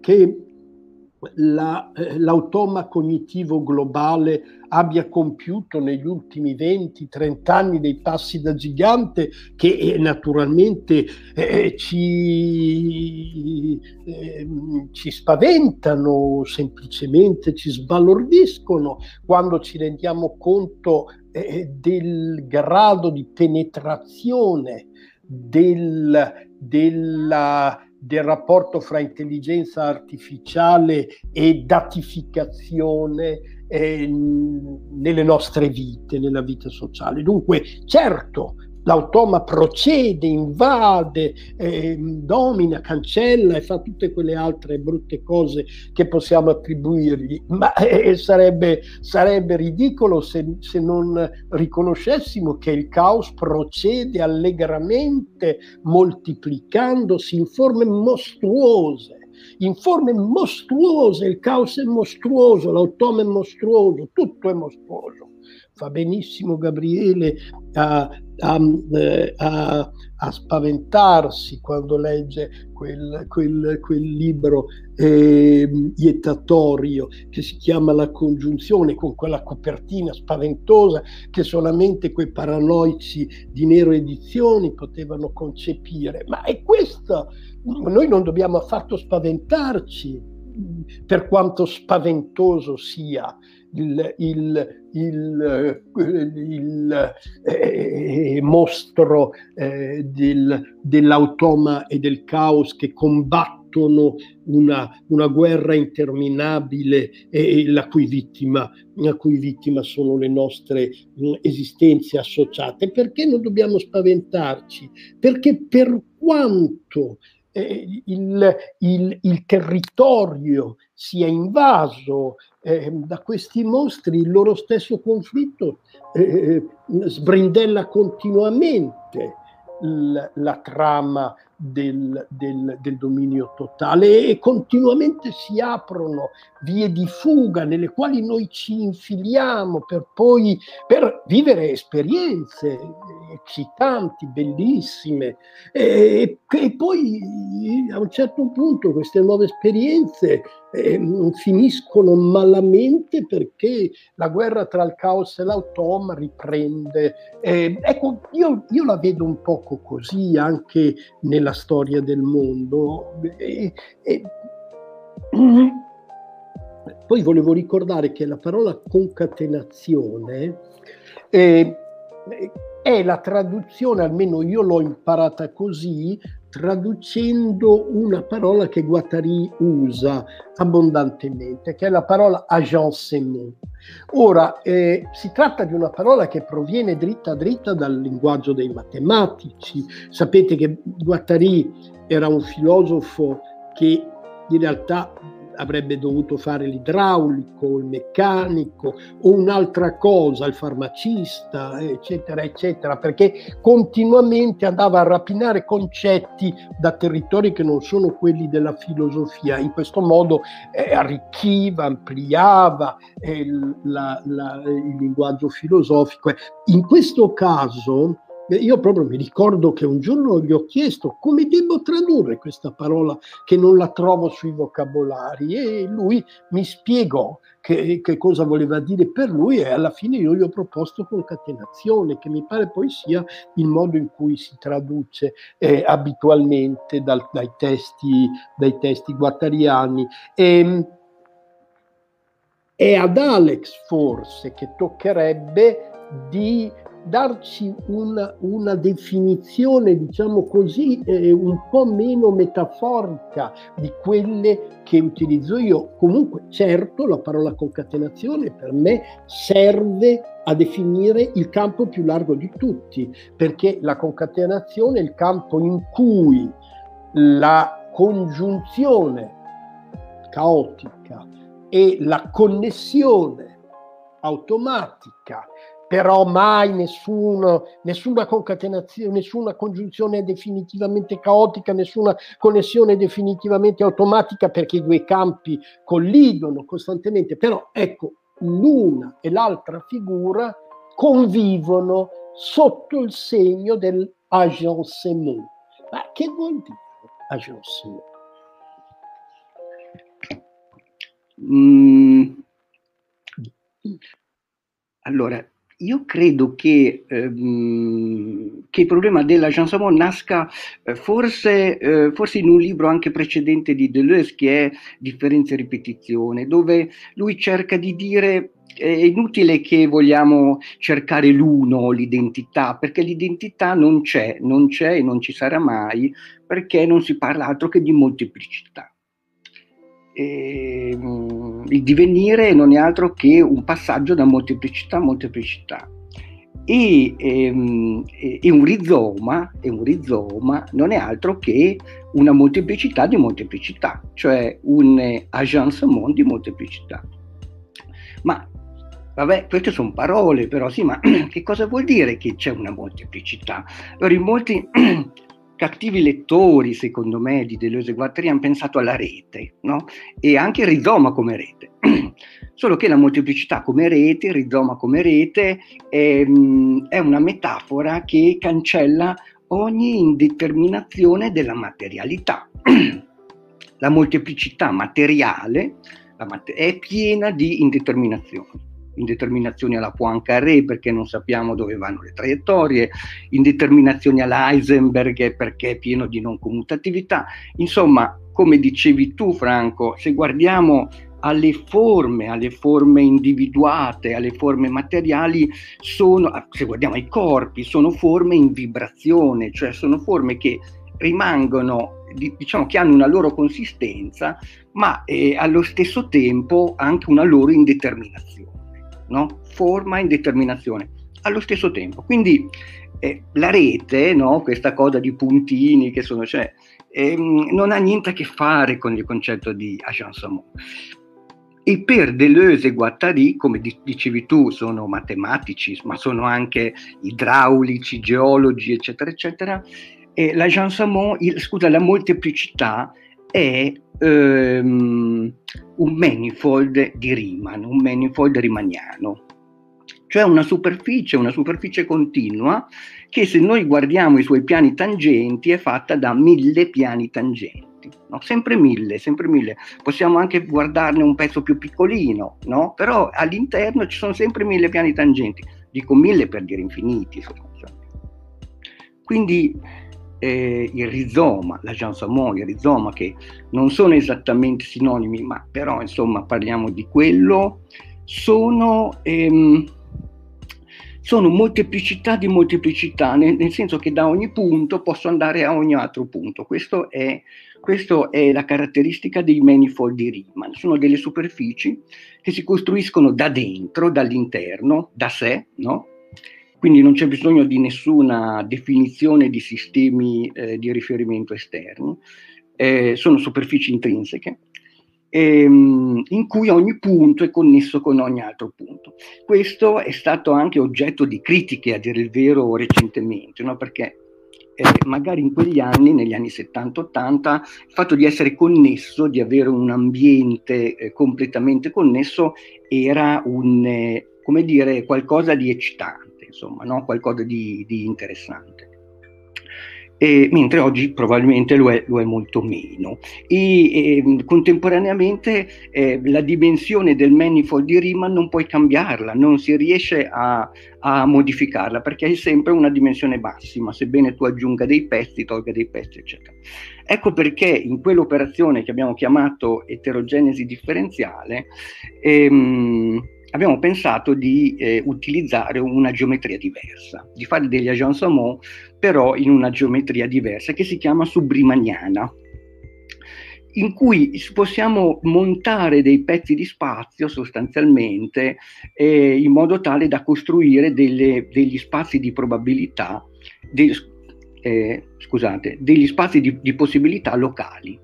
che la, eh, l'automa cognitivo globale abbia compiuto negli ultimi 20-30 anni dei passi da gigante che eh, naturalmente eh, ci, eh, ci spaventano, semplicemente ci sbalordiscono. Quando ci rendiamo conto eh, del grado di penetrazione del, della del rapporto fra intelligenza artificiale e datificazione eh, nelle nostre vite, nella vita sociale. Dunque, certo, l'automa procede, invade, eh, domina, cancella e fa tutte quelle altre brutte cose che possiamo attribuirgli, ma eh, sarebbe, sarebbe, ridicolo se, se, non riconoscessimo che il caos procede allegramente moltiplicandosi in forme mostruose. In forme mostruose, il caos è mostruoso, l'automa è mostruoso, tutto è mostruoso fa benissimo Gabriele a, a, eh, a, a spaventarsi quando legge quel, quel, quel libro eh, iettatorio che si chiama La congiunzione con quella copertina spaventosa che solamente quei paranoici di Nero Edizioni potevano concepire. Ma è questo, noi non dobbiamo affatto spaventarci per quanto spaventoso sia il, il, il, il eh, mostro eh, del, dell'automa e del caos che combattono una, una guerra interminabile e, la cui, vittima, la cui vittima sono le nostre mh, mm, esistenze associate. Perché non dobbiamo spaventarci? Perché per quanto eh, il, il, il, territorio sia invaso eh, da questi mostri, il loro stesso conflitto eh, sbrindella continuamente la, la trama del, del, del, dominio totale e continuamente si aprono vie di fuga nelle quali noi ci infiliamo per poi per vivere esperienze eccitanti, bellissime e, e poi a un certo punto queste nuove esperienze eh, finiscono malamente perché la guerra tra il caos e l'automa riprende. Eh, ecco, io, io, la vedo un poco così anche nella storia del mondo. E, e, poi volevo ricordare che la parola concatenazione eh, è la traduzione, almeno io l'ho imparata così, traducendo una parola che Guattari usa abbondantemente, che è la parola agencement. Ora, eh, si tratta di una parola che proviene dritta dritta dal linguaggio dei matematici. Sapete che Guattari era un filosofo che in realtà avrebbe dovuto fare l'idraulico, il meccanico o un'altra cosa, il farmacista, eccetera, eccetera, perché continuamente andava a rapinare concetti da territori che non sono quelli della filosofia. In questo modo eh, arricchiva, ampliava eh, la, la, il linguaggio filosofico. In questo caso, io proprio mi ricordo che un giorno gli ho chiesto come devo tradurre questa parola che non la trovo sui vocabolari e lui mi spiegò che, che, cosa voleva dire per lui e alla fine io gli ho proposto concatenazione, che mi pare poi sia il modo in cui si traduce eh, abitualmente dal, dai, testi, dai testi guattariani. E, ehm, è ad Alex forse che toccherebbe di darci una, una definizione, diciamo così, eh, un po' meno metaforica di quelle che utilizzo io. Comunque, certo, la parola concatenazione per me serve a definire il campo più largo di tutti, perché la concatenazione è il campo in cui la congiunzione caotica e la connessione automatica però mai nessuno, nessuna concatenazione, nessuna congiunzione definitivamente caotica, nessuna connessione definitivamente automatica perché i due campi collidono costantemente, però ecco, l'una e l'altra figura convivono sotto il segno dell'agencement. Ma che vuol dire agencement? Mm. Allora, io credo che, ehm, che il problema della Chanson nasca eh, forse, eh, forse, in un libro anche precedente di Deleuze che è Differenza e ripetizione, dove lui cerca di dire è inutile che vogliamo cercare l'uno, l'identità, perché l'identità non c'è, non c'è e non ci sarà mai, perché non si parla altro che di molteplicità. E, ehm, il divenire non è altro che un passaggio da molteplicità a molteplicità. E, ehm, e, un rizoma, e un rizoma non è altro che una molteplicità di molteplicità, cioè un agencement di molteplicità. Ma vabbè, queste sono parole, però sì, ma che cosa vuol dire che c'è una molteplicità? Allora, in molti cattivi lettori, secondo me, di Deleuze e Guattari hanno pensato alla rete, no? E anche rizoma come rete. Solo che la molteplicità come rete, il rizoma come rete, è, è una metafora che cancella ogni indeterminazione della materialità. la molteplicità materiale è piena di indeterminazioni indeterminazioni alla Poincaré perché non sappiamo dove vanno le traiettorie, indeterminazioni alla Heisenberg perché è pieno di non commutatività. Insomma, come dicevi tu Franco, se guardiamo alle forme, alle forme individuate, alle forme materiali, sono, se guardiamo ai corpi, sono forme in vibrazione, cioè sono forme che rimangono, diciamo che hanno una loro consistenza, ma eh, allo stesso tempo anche una loro indeterminazione no? forma e determinazione allo stesso tempo. Quindi eh, la rete, no? questa cosa di puntini che sono, cioè, ehm, non ha niente a che fare con il concetto di agencement. E per Deleuze e Guattari, come dicevi tu, sono matematici, ma sono anche idraulici, geologi, eccetera, eccetera. E l'agencement, il, scusa, la molteplicità è ehm, un manifold di Riemann, un manifold riemanniano, cioè una superficie, una superficie continua che se noi guardiamo i suoi piani tangenti è fatta da mille piani tangenti. No? Sempre mille, sempre mille. Possiamo anche guardarne un pezzo più piccolino, no? però all'interno ci sono sempre mille piani tangenti. Dico mille per dire infiniti. Quindi eh, il rizoma, la Jansamon, il rizoma, che non sono esattamente sinonimi, ma però insomma parliamo di quello, sono, ehm, sono molteplicità di molteplicità, nel, nel, senso che da ogni punto posso andare a ogni altro punto. Questo è, questo è la caratteristica dei manifold di Riemann. Sono delle superfici che si costruiscono da dentro, dall'interno, da sé, no? Quindi non c'è bisogno di nessuna definizione di sistemi eh, di riferimento esterni, eh, sono superfici intrinseche ehm, in cui ogni punto è connesso con ogni altro punto. Questo è stato anche oggetto di critiche, a dire il vero, recentemente, no? perché eh, magari in quegli anni, negli anni 70-80, il fatto di essere connesso, di avere un ambiente eh, completamente connesso, era un, eh, come dire, qualcosa di eccitante insomma, no? qualcosa di, di interessante. E, mentre oggi probabilmente lo è, lo è molto meno. E, e contemporaneamente eh, la dimensione del manifold di Riemann non puoi cambiarla, non si riesce a, a, modificarla perché è sempre una dimensione massima, sebbene tu aggiunga dei pezzi, tolga dei pezzi, eccetera. Ecco perché in quell'operazione che abbiamo chiamato eterogenesi differenziale, ehm, abbiamo pensato di eh, utilizzare una geometria diversa, di fare degli agencement però in una geometria diversa che si chiama subrimaniana, in cui possiamo montare dei pezzi di spazio sostanzialmente eh, in modo tale da costruire delle, degli spazi di probabilità, de, eh, scusate, degli spazi di, di possibilità locali.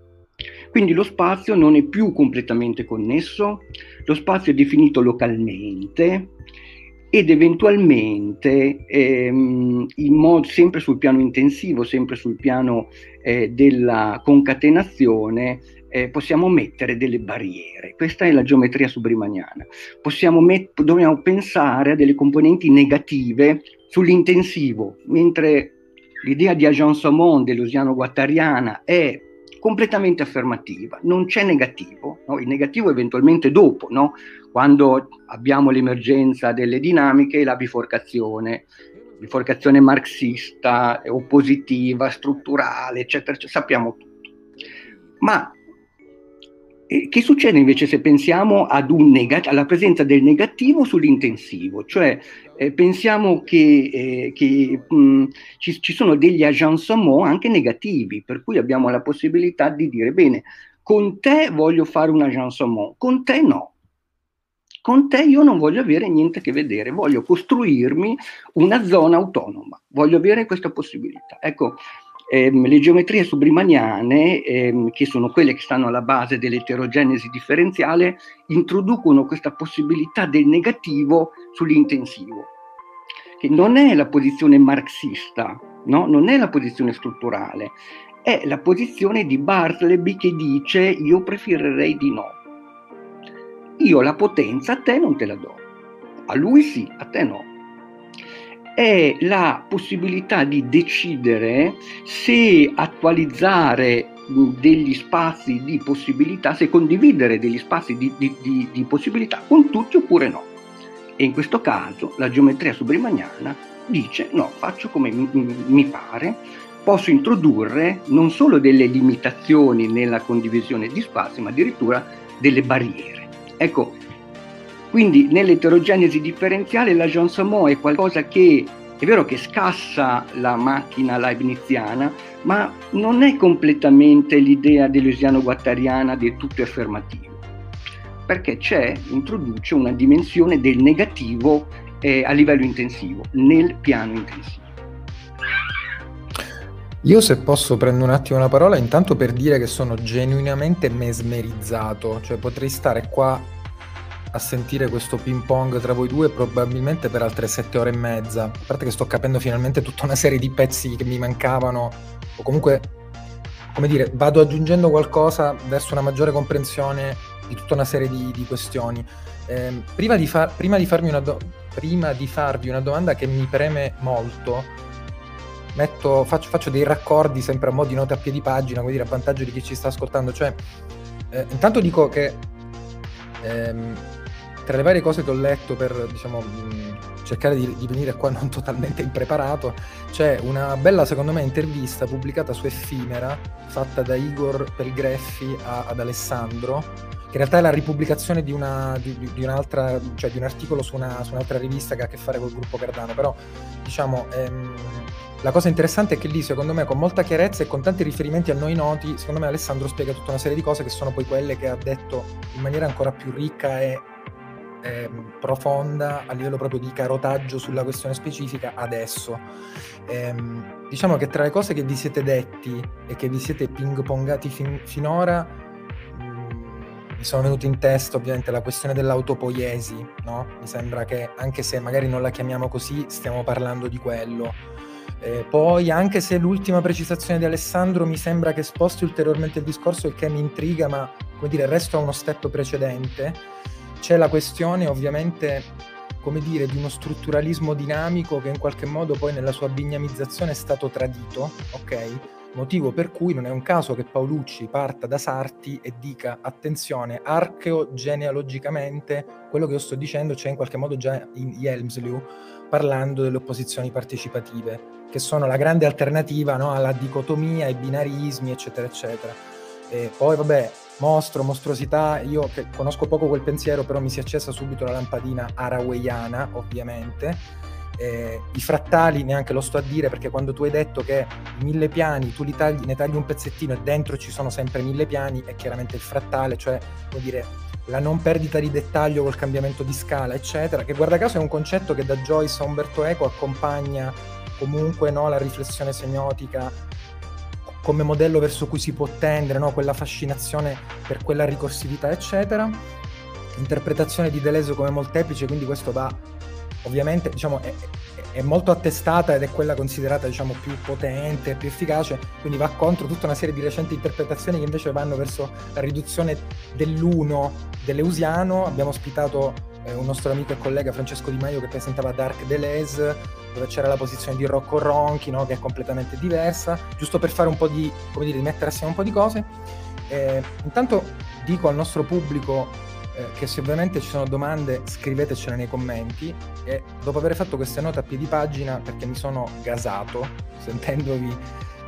Quindi lo spazio non è più completamente connesso, lo spazio è definito localmente ed eventualmente ehm, modo, sempre sul piano intensivo, sempre sul piano eh, della concatenazione, eh, possiamo mettere delle barriere. Questa è la geometria subrimaniana. Met- dobbiamo pensare a delle componenti negative sull'intensivo, mentre l'idea di agencement delusiano-guattariana è completamente affermativa, non c'è negativo, no? il negativo eventualmente dopo, no? quando abbiamo l'emergenza delle dinamiche e la biforcazione, biforcazione marxista, oppositiva, strutturale, eccetera, eccetera sappiamo tutto. Ma Che succede invece se pensiamo negat- alla presenza del negativo sull'intensivo? Cioè eh, pensiamo che, eh, che mh, ci, ci, sono degli agencement anche negativi, per cui abbiamo la possibilità di dire bene, con te voglio fare un agencement, con te no. Con te io non voglio avere niente a che vedere, voglio costruirmi una zona autonoma, voglio avere questa possibilità. Ecco, ehm, le geometrie subrimaniane, ehm, che sono quelle che stanno alla base dell'eterogenesi differenziale, introducono questa possibilità del negativo sull'intensivo, che non è la posizione marxista, no? non è la posizione strutturale, è la posizione di Bartleby che dice io preferirei di no. Io la potenza a te non te la do, a lui sì, a te no è la possibilità di decidere se attualizzare degli spazi di possibilità, se condividere degli spazi di, di, di, di possibilità con tutti oppure no. E in questo caso la geometria subrimaniana dice no, faccio come mi, mi pare, posso introdurre non solo delle limitazioni nella condivisione di spazi, ma addirittura delle barriere. Ecco, quindi nell'eterogenesi differenziale la Johnson-Mo è qualcosa che è vero che scassa la macchina leibniziana, ma non è completamente l'idea deleusiano-guattariana del tutto affermativo, perché c'è, introduce una dimensione del negativo eh, a livello intensivo, nel piano intensivo. Io se posso prendo un attimo la parola intanto per dire che sono genuinamente mesmerizzato, cioè potrei stare qua a sentire questo ping pong tra voi due probabilmente per altre sette ore e mezza. A parte che sto capendo finalmente tutta una serie di pezzi che mi mancavano, o comunque, come dire, vado aggiungendo qualcosa verso una maggiore comprensione di tutta una serie di, di questioni. Eh, prima, di far, prima, di do, prima, di farvi una domanda che mi preme molto, metto, faccio, faccio, dei raccordi sempre a mo' di note a piedi pagina, come dire, a vantaggio di chi ci sta ascoltando. Cioè, eh, intanto dico che ehm, tra le varie cose che ho letto per diciamo, cercare di, di, venire qua non totalmente impreparato, c'è una bella, secondo me, intervista pubblicata su Effimera, fatta da Igor Pelgreffi a, ad Alessandro, che in realtà è la ripubblicazione di, una, di, di, un'altra, cioè di un articolo su, una, su, un'altra rivista che ha a che fare col gruppo Cardano, però diciamo... Ehm, la cosa interessante è che lì, secondo me, con molta chiarezza e con tanti riferimenti a noi noti, secondo me Alessandro spiega tutta una serie di cose che sono poi quelle che ha detto in maniera ancora più ricca e eh, profonda a livello proprio di carotaggio sulla questione specifica adesso. Eh, diciamo che tra le cose che vi siete detti e che vi siete ping pongati fin- finora mm, mi sono venuti in testa ovviamente la questione dell'autopoiesi, no? Mi sembra che anche se magari non la chiamiamo così, stiamo parlando di quello. Eh, poi, anche se l'ultima precisazione di Alessandro mi sembra che sposti ulteriormente il discorso, il che mi intriga, ma come dire, resto a uno step precedente c'è la questione ovviamente, come dire, di uno strutturalismo dinamico che in qualche modo poi nella sua bignamizzazione è stato tradito, ok? Motivo per cui non è un caso che Paolucci parta da Sarti e dica attenzione, archeogenealogicamente quello che io sto dicendo c'è in qualche modo già in Jelmslew parlando delle opposizioni partecipative, che sono la grande alternativa no, alla dicotomia, ai binarismi, eccetera, eccetera. E poi vabbè, mostro, mostruosità, io che conosco poco quel pensiero, però mi si è accesa subito la lampadina araweiana, ovviamente. Eh, I frattali neanche lo sto a dire perché quando tu hai detto che mille piani tu li tagli, ne tagli un pezzettino e dentro ci sono sempre mille piani, è chiaramente il frattale, cioè vuol dire la non perdita di dettaglio col cambiamento di scala, eccetera, che guarda caso è un concetto che da Joyce a Umberto Eco accompagna comunque no, la riflessione semiotica come modello verso cui si può tendere, no? quella fascinazione per quella ricorsività, eccetera. Interpretazione di Deleuze come molteplice, quindi questo va ovviamente, diciamo, è, è, molto attestata ed è quella considerata, diciamo, più potente, più efficace, quindi va contro tutta una serie di recenti interpretazioni che invece vanno verso la riduzione dell'uno dell'eusiano. Abbiamo ospitato un nostro amico e collega Francesco Di Maio che presentava Dark Deleuze, dove c'era la posizione di Rocco Ronchi, no? che è completamente diversa, giusto per fare un po' di, come dire, mettere assieme un po' di cose. Eh, intanto dico al nostro pubblico eh, che se ovviamente ci sono domande scrivetecene nei commenti e dopo aver fatto queste note a piedi pagina, perché mi sono gasato sentendovi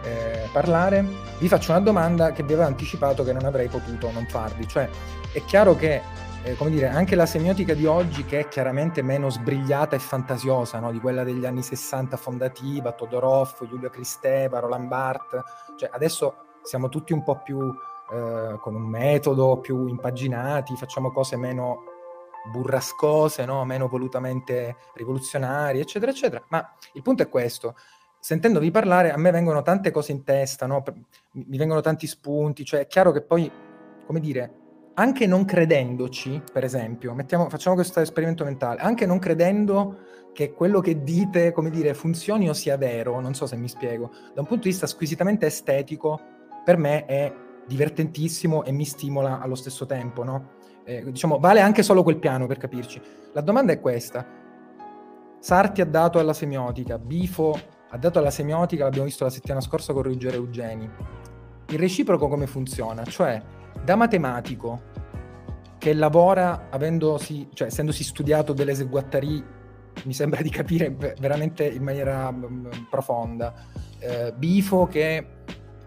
eh, parlare, vi faccio una domanda che vi avevo anticipato che non avrei potuto non farvi. Cioè, è chiaro che, eh, come dire, anche la semiotica di oggi, che è chiaramente meno sbrigliata e fantasiosa no? di quella degli anni 60 fondativa, Todorov, Giulio Cristeva, Roland Barthes, cioè adesso siamo tutti un po' più eh, con un metodo, più impaginati, facciamo cose meno burrascose, no? meno volutamente rivoluzionarie, eccetera, eccetera. Ma il punto è questo. Sentendovi parlare, a me vengono tante cose in testa, no? mi vengono tanti spunti, cioè è chiaro che poi, come dire, anche non credendoci, per esempio, mettiamo, facciamo questo esperimento mentale, anche non credendo che quello che dite, come dire, funzioni o sia vero, non so se mi spiego, da un punto di vista squisitamente estetico, per me è divertentissimo e mi stimola allo stesso tempo, no? Eh, diciamo, vale anche solo quel piano per capirci. La domanda è questa. Sarti ha dato alla semiotica, Bifo ha dato alla semiotica, l'abbiamo visto la settimana scorsa con Ruggero Eugeni. Il reciproco come funziona? Cioè, da matematico che lavora avendosi, cioè, essendosi studiato Deleuze e Guattari, mi sembra di capire veramente in maniera um, profonda. Eh, Bifo che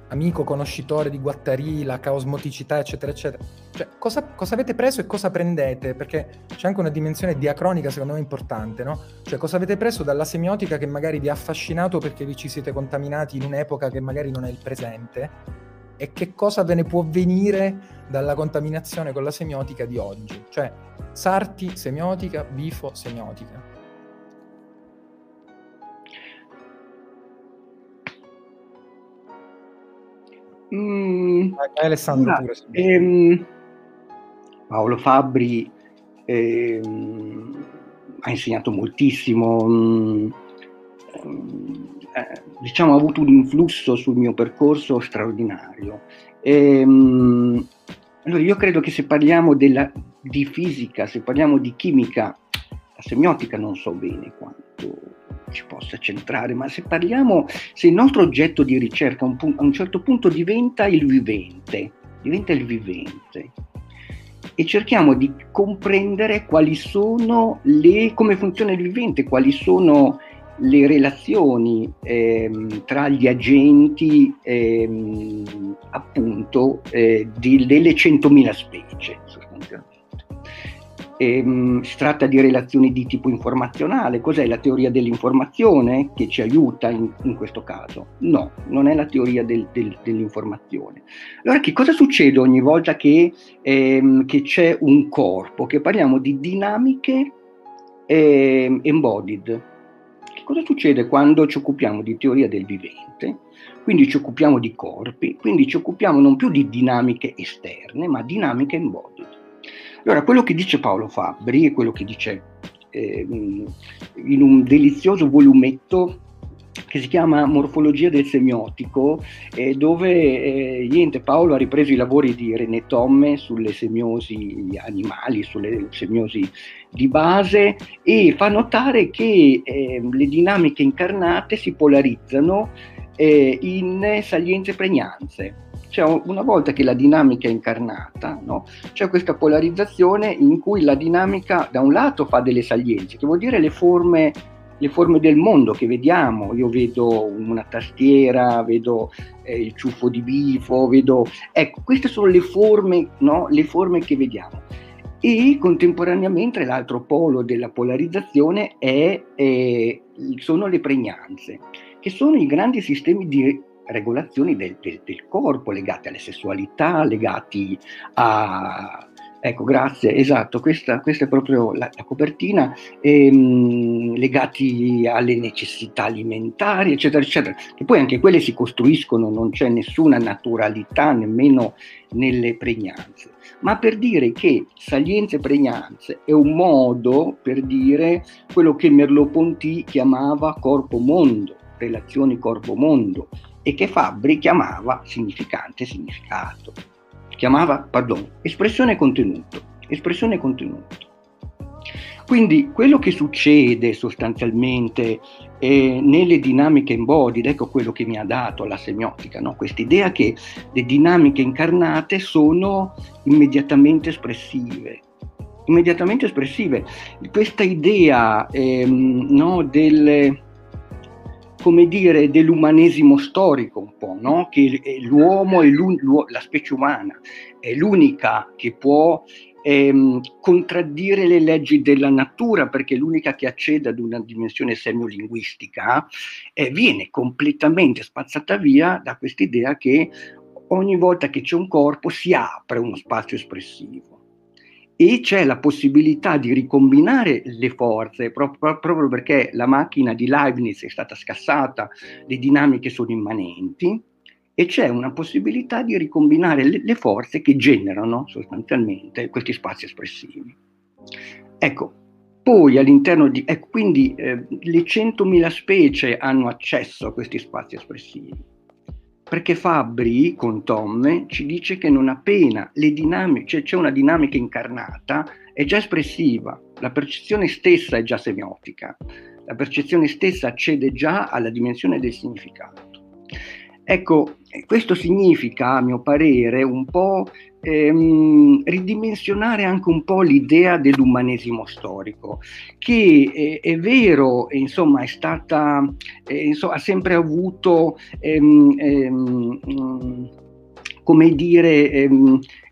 amico conoscitore di Guattari, la caosmoticità, eccetera, eccetera. Cioè, cosa, cosa, avete preso e cosa prendete? Perché c'è anche una dimensione diacronica, secondo me, importante, no? Cioè, cosa avete preso dalla semiotica che magari vi ha affascinato perché vi ci siete contaminati in un'epoca che magari non è il presente? E che cosa ve ne può venire dalla contaminazione con la semiotica di oggi? Cioè, Sarti, semiotica, Bifo, semiotica. Mm, Alessandro ah, pure, ehm, Paolo Fabbri ehm, ha insegnato moltissimo, mh, mm, eh, diciamo ha avuto un influsso sul mio percorso straordinario. Ehm, allora io credo che se parliamo della, di fisica, se parliamo di chimica, la semiotica non so bene quanto ci possa centrare, ma se parliamo, se il nostro oggetto di ricerca a un certo punto diventa il vivente, diventa il vivente, e cerchiamo di comprendere quali sono le, come funziona il vivente, quali sono le relazioni ehm, tra gli agenti ehm, appunto eh, di, delle 100.000 specie sostanzialmente. Ehm, si tratta di relazioni di tipo informazionale. Cos'è la teoria dell'informazione che ci aiuta in, in questo caso? No, non è la teoria del, del, dell'informazione. Allora, che cosa succede ogni volta che, ehm, che c'è un corpo? Che parliamo di dinamiche ehm, embodied. Cosa succede quando ci occupiamo di teoria del vivente? Quindi ci occupiamo di corpi, quindi ci occupiamo non più di dinamiche esterne, ma dinamiche embodied. Allora, quello che dice Paolo Fabbri e quello che dice eh, in un delizioso volumetto che si chiama Morfologia del semiotico, eh, dove eh, niente, Paolo ha ripreso i lavori di René Tomme sulle semiosi animali, sulle semiosi di base e fa notare che eh, le dinamiche incarnate si polarizzano eh, in salienze e pregnanze. Cioè, una volta che la dinamica è incarnata, no, c'è questa polarizzazione in cui la dinamica da un lato fa delle salienze, che vuol dire le forme, le forme del mondo che vediamo. Io vedo una tastiera, vedo eh, il ciuffo di bifo, vedo... Ecco, queste sono le forme, no, le forme che vediamo. E contemporaneamente l'altro polo della polarizzazione è, eh, sono le pregnanze, che sono i grandi sistemi di regolazioni del, del, del corpo legate alle sessualità, legati a, Ecco, grazie, esatto, questa, questa è proprio la, la copertina, ehm, legati alle necessità alimentari, eccetera, eccetera, che poi anche quelle si costruiscono, non c'è nessuna naturalità nemmeno nelle pregnanze, ma per dire che salienze e pregnanze è un modo per dire quello che Merleau-Ponty chiamava corpo-mondo, relazioni corpo-mondo, e che Fabbri chiamava significante significato, chiamava, pardon, espressione contenuto, espressione contenuto. Quindi quello che succede sostanzialmente eh, nelle dinamiche embodied, ecco quello che mi ha dato la semiotica, no? questa idea che le dinamiche incarnate sono immediatamente espressive. Immediatamente espressive. Questa idea ehm, no, del, come dire, dell'umanesimo storico un po', no? che l'uomo è la specie umana è l'unica che può ehm, contraddire le leggi della natura, perché l'unica che accede ad una dimensione semiolinguistica eh, viene completamente spazzata via da quest'idea che ogni volta che c'è un corpo si apre uno spazio espressivo e c'è la possibilità di ricombinare le forze proprio, proprio, perché la macchina di Leibniz è stata scassata, le dinamiche sono immanenti e c'è una possibilità di ricombinare le, le forze che generano sostanzialmente questi spazi espressivi. Ecco, poi all'interno di... Ecco, quindi eh, le 100.000 specie hanno accesso a questi spazi espressivi perché Fabri con Tom ci dice che non appena le dinamiche, cioè c'è una dinamica incarnata, è già espressiva, la percezione stessa è già semiotica, la percezione stessa accede già alla dimensione del significato. Ecco, questo significa, a mio parere, un po' ehm, ridimensionare anche un po' l'idea dell'umanesimo storico, che eh, è vero, insomma, è stata, eh, insomma, ha sempre avuto, ehm, ehm, come dire,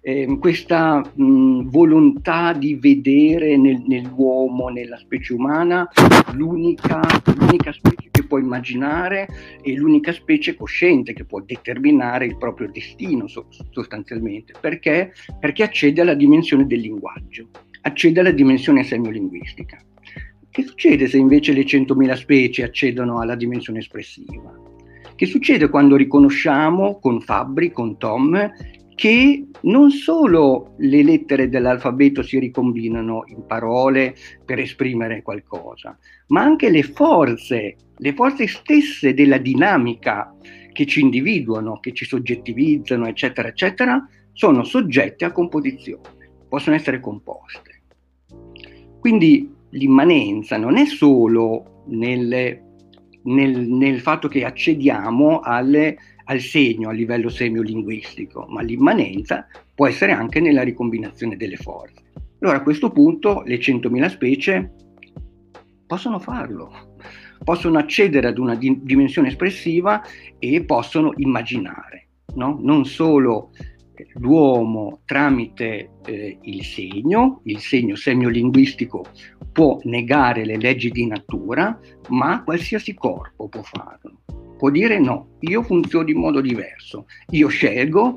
ehm, questa mh, volontà di vedere nel, nell'uomo, nella specie umana, l'unica, l'unica specie che può immaginare e l'unica specie cosciente che può determinare il proprio destino sostanzialmente. Perché? Perché accede alla dimensione del linguaggio, accede alla dimensione semiolinguistica. Che succede se invece le 100.000 specie accedono alla dimensione espressiva? Che succede quando riconosciamo con Fabri, con Tom, che non solo le lettere dell'alfabeto si ricombinano in parole per esprimere qualcosa, ma anche le forze, le forze stesse della dinamica che ci individuano, che ci soggettivizzano, eccetera, eccetera, sono soggette a composizione, possono essere composte. Quindi l'immanenza non è solo nelle, nel, nel fatto che accediamo alle al segno a livello semiolinguistico, ma l'immanenza può essere anche nella ricombinazione delle forze. Allora a questo punto le 100.000 specie possono farlo, possono accedere ad una di- dimensione espressiva e possono immaginare, no? non solo l'uomo tramite eh, il segno, il segno semiolinguistico può negare le leggi di natura, ma qualsiasi corpo può farlo può dire no, io funziono in modo diverso, io scelgo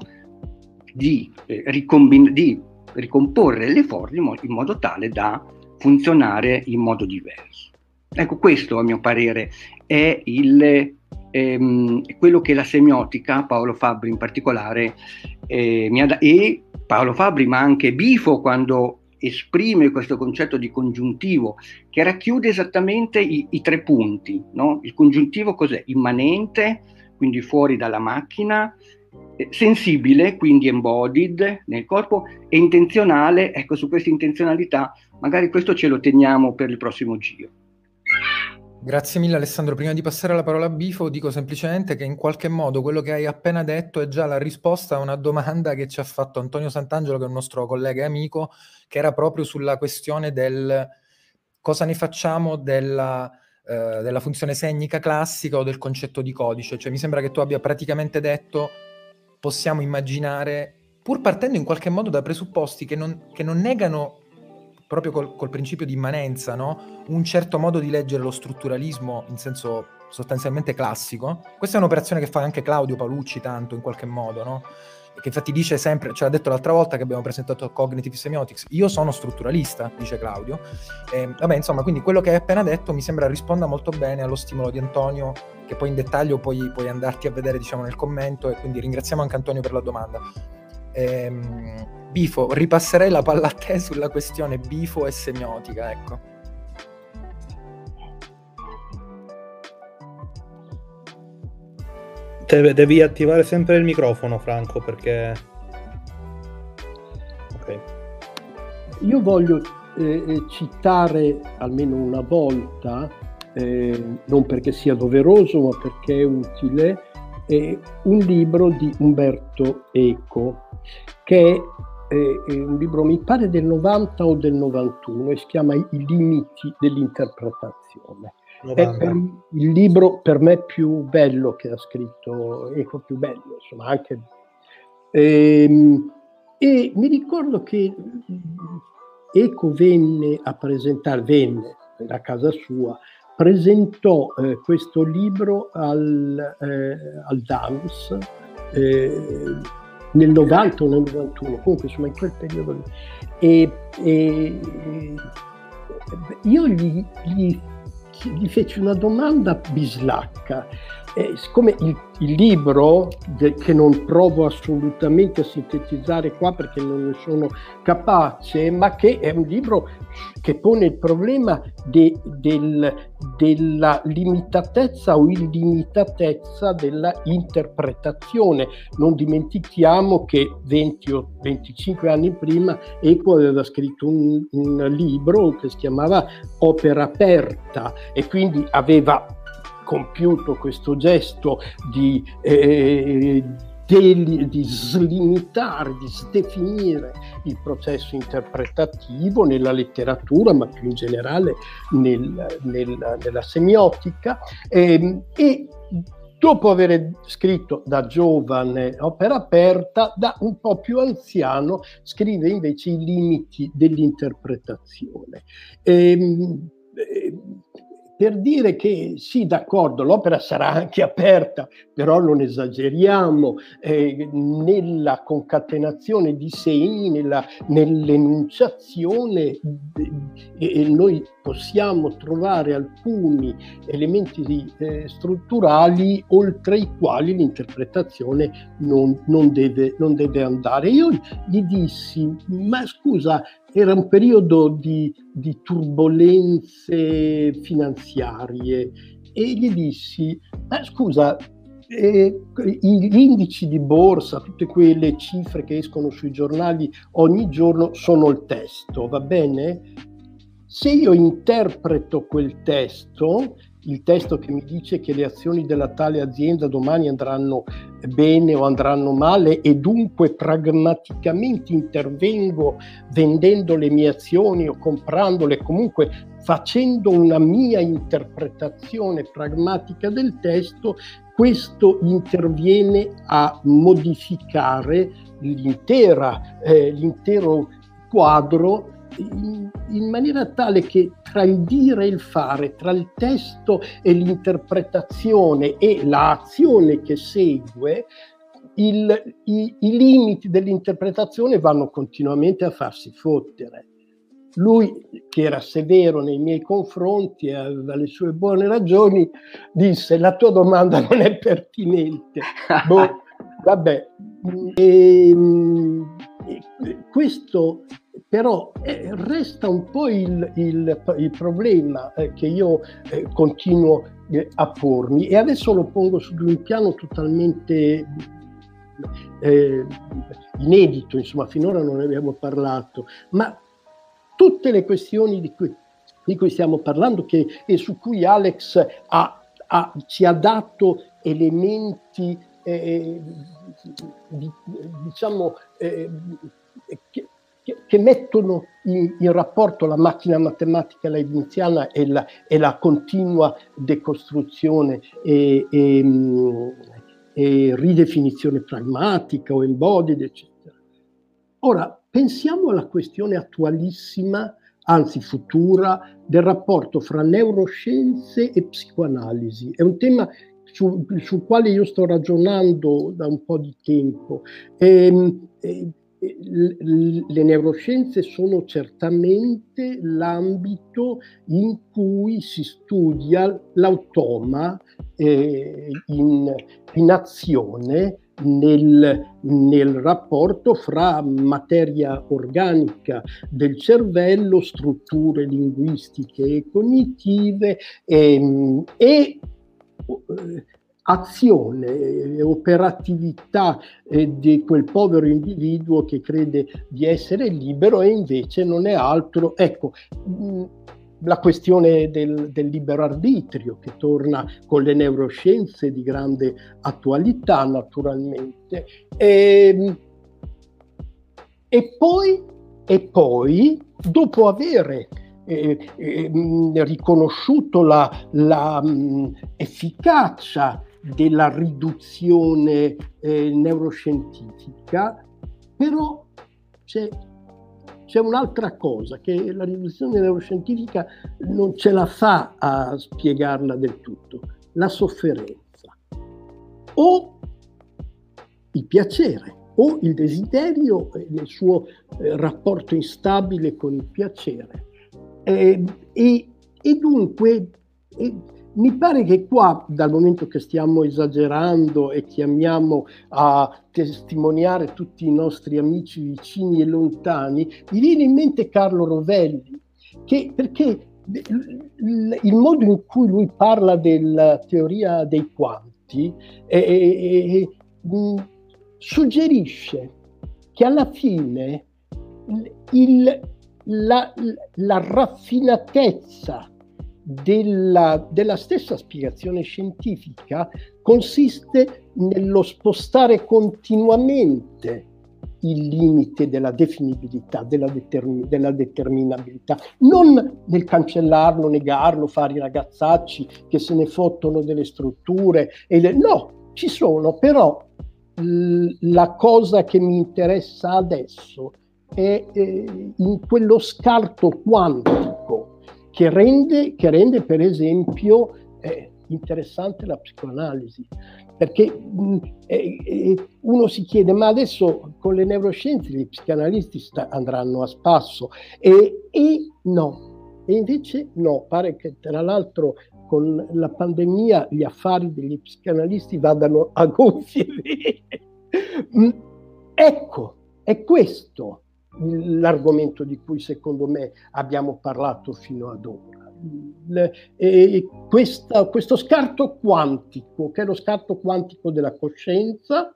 di, eh, ricombin- di ricomporre le forze in, mo- in modo tale da funzionare in modo diverso. Ecco, questo a mio parere è il, ehm, quello che la semiotica, Paolo Fabri in particolare, eh, mi ha da- e Paolo Fabri, ma anche Bifo quando esprime questo concetto di congiuntivo che racchiude esattamente i, i tre punti. No? Il congiuntivo cos'è? Immanente, quindi fuori dalla macchina, eh, sensibile, quindi embodied nel corpo, e intenzionale, ecco su questa intenzionalità, magari questo ce lo teniamo per il prossimo giro. Grazie mille Alessandro. Prima di passare la parola a Bifo, dico semplicemente che in qualche modo quello che hai appena detto è già la risposta a una domanda che ci ha fatto Antonio Sant'Angelo, che è un nostro collega e amico, che era proprio sulla questione del cosa ne facciamo della, eh, della funzione segnica classica o del concetto di codice. Cioè mi sembra che tu abbia praticamente detto possiamo immaginare, pur partendo in qualche modo da presupposti che non, che non negano proprio col, col, principio di immanenza, no? un certo modo di leggere lo strutturalismo in senso sostanzialmente classico. Questa è un'operazione che fa anche Claudio Palucci tanto in qualche modo, no? Che infatti dice sempre, ce l'ha detto l'altra volta che abbiamo presentato Cognitive Semiotics, io sono strutturalista, dice Claudio. E, vabbè, insomma, quindi quello che hai appena detto mi sembra risponda molto bene allo stimolo di Antonio, che poi in dettaglio puoi, puoi andarti a vedere diciamo, nel commento e quindi ringraziamo anche Antonio per la domanda. Ehm, Bifo, ripasserei la palla a te sulla questione bifo e semiotica, ecco. Deve, devi attivare sempre il microfono, Franco, perché... Ok. Io voglio eh, eh citare almeno una volta, eh, non perché sia doveroso, ma perché è utile, eh, un libro di Umberto Eco che è è un libro, mi pare del 90 o del 91, e si chiama I limiti dell'interpretazione. È per, il libro per me più bello che ha scritto, ecco più bello, insomma, anche... E, ehm, e mi ricordo che Eco venne a presentare, venne da casa sua, presentò eh, questo libro al, eh, al DAMS eh, nel 90 o nel 91, comunque insomma in quel periodo lì. E, e io gli, gli, gli feci una domanda bislacca eh, siccome il, il libro, de, che non provo assolutamente a sintetizzare qua perché non ne sono capace, ma che è un libro che pone il problema de, del, della limitatezza o illimitatezza della interpretazione. Non dimentichiamo che 20 o 25 anni prima Eco aveva scritto un, un libro che si chiamava Opera aperta e quindi aveva compiuto questo gesto di, eh, di, di slimitare, di sdefinire il processo interpretativo nella letteratura, ma più in generale nel, nel, nella semiotica. Eh, e dopo aver scritto da giovane opera aperta, da un po' più anziano scrive invece i limiti dell'interpretazione. Ehm, eh, per dire che sì, d'accordo, l'opera sarà anche aperta, però non esageriamo eh, nella concatenazione di segni, nella, nell'enunciazione, eh, noi possiamo trovare alcuni elementi eh, strutturali oltre i quali l'interpretazione non, non, deve, non deve andare. Io gli dissi, ma scusa, era un periodo di, di turbulenze finanziarie e gli dissi, ma scusa, eh, gli indici di borsa, tutte quelle cifre che escono sui giornali ogni giorno sono il testo, va bene? Se io interpreto quel testo, il testo che mi dice che le azioni della tale azienda domani andranno bene o andranno male e dunque pragmaticamente intervengo vendendo le mie azioni o comprandole, comunque facendo una mia interpretazione pragmatica del testo, questo interviene a modificare l'intera, eh, l'intero quadro in, in, maniera tale che tra il dire e il fare, tra il testo e l'interpretazione e l'azione che segue, il, i, i limiti dell'interpretazione vanno continuamente a farsi fottere. Lui, che era severo nei miei confronti e aveva le sue buone ragioni, disse la tua domanda non è pertinente. boh, vabbè, e, ehm, e questo però eh, resta un po' il, il, il problema eh, che io eh, continuo eh, a pormi. E adesso lo pongo su un piano totalmente eh, inedito, insomma finora non ne abbiamo parlato, ma tutte le questioni di cui, di cui stiamo parlando che, e su cui Alex ha, ha, ci ha dato elementi eh, di, diciamo che, che, mettono in, in, rapporto la macchina matematica leibniziana e la, e la continua decostruzione e, e, e, ridefinizione pragmatica o embodied, eccetera. Ora, pensiamo alla questione attualissima, anzi futura, del rapporto fra neuroscienze e psicoanalisi. È un tema sul, quale io sto ragionando da un po' di tempo. E, ehm, e, le neuroscienze sono certamente l'ambito in cui si studia l'automa eh, in, in, azione nel, nel, rapporto fra materia organica del cervello, strutture linguistiche e cognitive ehm, e, e azione, operatività eh, di quel povero individuo che crede di essere libero e invece non è altro. Ecco, mh, la questione del, del, libero arbitrio che torna con le neuroscienze di grande attualità naturalmente. E, ehm, E poi, e poi dopo aver eh, eh, riconosciuto la, la mh, efficacia della riduzione eh, neuroscientifica, però c'è, c'è, un'altra cosa, che la riduzione neuroscientifica non ce la fa a spiegarla del tutto, la sofferenza o il piacere o il desiderio e il suo eh, rapporto instabile con il piacere. Eh, e, e, dunque eh, mi pare che qua, dal momento che stiamo esagerando e chiamiamo a testimoniare tutti i nostri amici vicini e lontani, mi viene in mente Carlo Rovelli, che, perché il modo in cui lui parla della teoria dei quanti eh, eh, suggerisce che alla fine il, la, la, raffinatezza della, della, stessa spiegazione scientifica consiste nello spostare continuamente il limite della definibilità, della, determin- della determinabilità, non nel cancellarlo, negarlo, fare i ragazzacci che se ne fottono delle strutture, le... no, ci sono, però la cosa che mi interessa adesso è eh, in quello scarto quantico che rende, che rende per esempio eh, interessante la psicoanalisi. Perché mh, eh, uno si chiede, ma adesso con le neuroscienze gli psicanalisti sta, andranno a spasso? E, e no, e invece no, pare che tra l'altro con la pandemia gli affari degli psicanalisti vadano a gonfie. Mm, ecco, è questo l'argomento di cui secondo me abbiamo parlato fino ad ora. E questa, questo scarto quantico, che è lo scarto quantico della coscienza,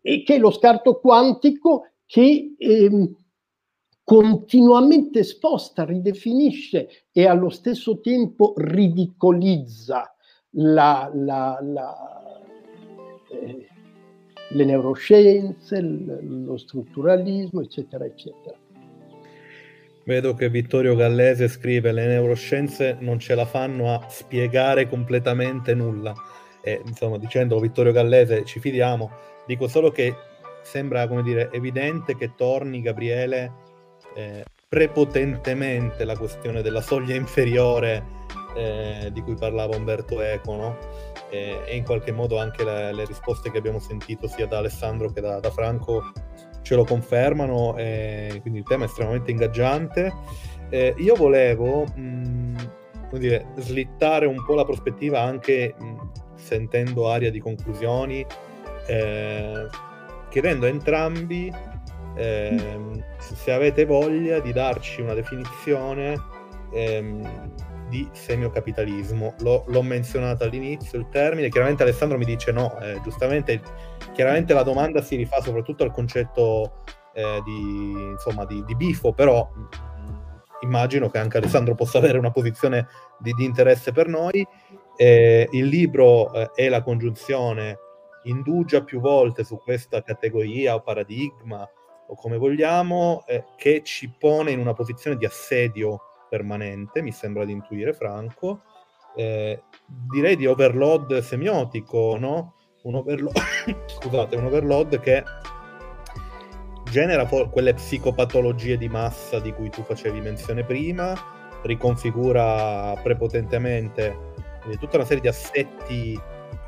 e che è lo scarto quantico che eh, continuamente sposta, ridefinisce e allo stesso tempo ridicolizza la, la, la, eh, le neuroscienze, lo strutturalismo, eccetera, eccetera. Vedo che Vittorio Gallese scrive le neuroscienze non ce la fanno a spiegare completamente nulla. E, insomma, dicendo Vittorio Gallese ci fidiamo, dico solo che sembra, come dire, evidente che torni Gabriele eh, prepotentemente la questione della soglia inferiore eh, di cui parlava Umberto Eco, no? E, in qualche modo anche le, le, risposte che abbiamo sentito sia da Alessandro che da, da Franco ce lo confermano, quindi il tema è estremamente ingaggiante. Eh, io volevo mh, dire, slittare un po' la prospettiva anche mh, sentendo aria di conclusioni, eh, chiedendo a entrambi ehm, se avete voglia di darci una definizione ehm, di semiocapitalismo. L'ho, l'ho, menzionato all'inizio il termine, chiaramente Alessandro mi dice no, eh, giustamente, chiaramente la domanda si rifà soprattutto al concetto eh, di, insomma, di, di, bifo, però immagino che anche Alessandro possa avere una posizione di, di interesse per noi. Eh, il libro eh, è la congiunzione indugia più volte su questa categoria o paradigma o come vogliamo, eh, che ci pone in una posizione di assedio permanente, mi sembra di intuire Franco, eh, direi di overload semiotico, no? Un overload, scusate, un overload che genera po- quelle psicopatologie di massa di cui tu facevi menzione prima, riconfigura prepotentemente tutta una serie di assetti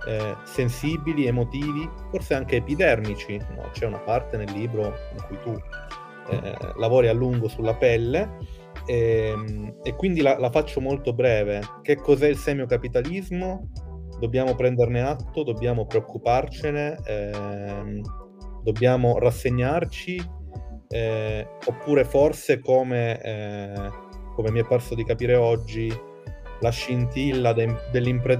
eh, sensibili, emotivi, forse anche epidermici. No? C'è una parte nel libro in cui tu eh, lavori a lungo sulla pelle. E, ehm, e quindi la, la, faccio molto breve. Che cos'è il semiocapitalismo? Dobbiamo prenderne atto, dobbiamo preoccuparcene, ehm, dobbiamo rassegnarci, eh, oppure forse come, eh, come mi è parso di capire oggi, la scintilla de, dell'impre...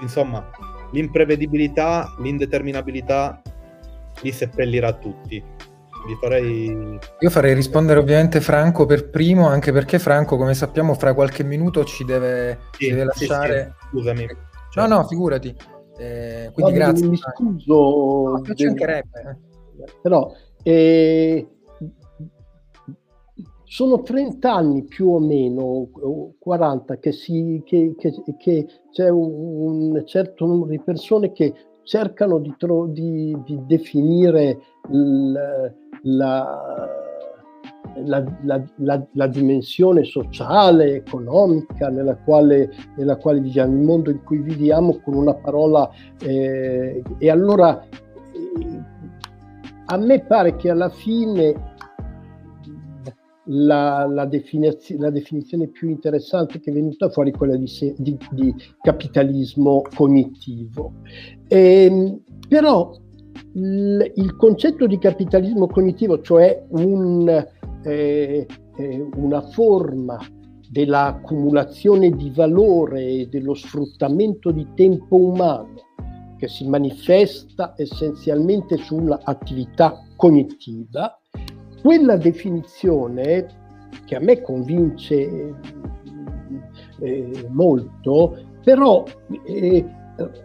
insomma, l'imprevedibilità, l'indeterminabilità li seppellirà tutti. Vi farei... Io farei rispondere ovviamente Franco per primo, anche perché Franco, come sappiamo, fra qualche minuto ci deve, sì, ci deve lasciare. Sì, Scusami. No, no, figurati. Eh, quindi Guarda, grazie. Mi scuso. No, del... Eh. Però eh, sono 30 anni più o meno, 40, che, si, che, che, che c'è un, un, certo numero di persone che cercano di, tro- di, di definire l, la, la, la, la, dimensione sociale, economica nella quale, nella quale viviamo, il mondo in cui viviamo con una parola. Eh, e allora eh, a me pare che alla fine la, la, definizio, la, definizione più interessante che è venuta fuori quella di, di, di capitalismo cognitivo. E, ehm, però il, il, concetto di capitalismo cognitivo, cioè un, eh, eh, una forma dell'accumulazione di valore e dello sfruttamento di tempo umano che si manifesta essenzialmente sull'attività cognitiva, quella definizione che a me convince eh, molto, però eh,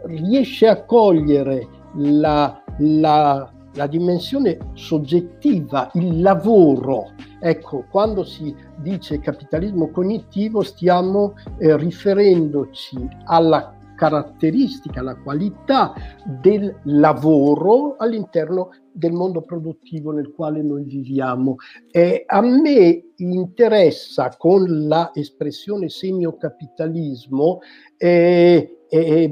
riesce a cogliere la, la, la, dimensione soggettiva, il lavoro. Ecco, quando si dice capitalismo cognitivo stiamo eh, riferendoci alla caratteristica, la qualità del lavoro all'interno del mondo produttivo nel quale noi viviamo. E a me interessa con la espressione semiocapitalismo eh, eh,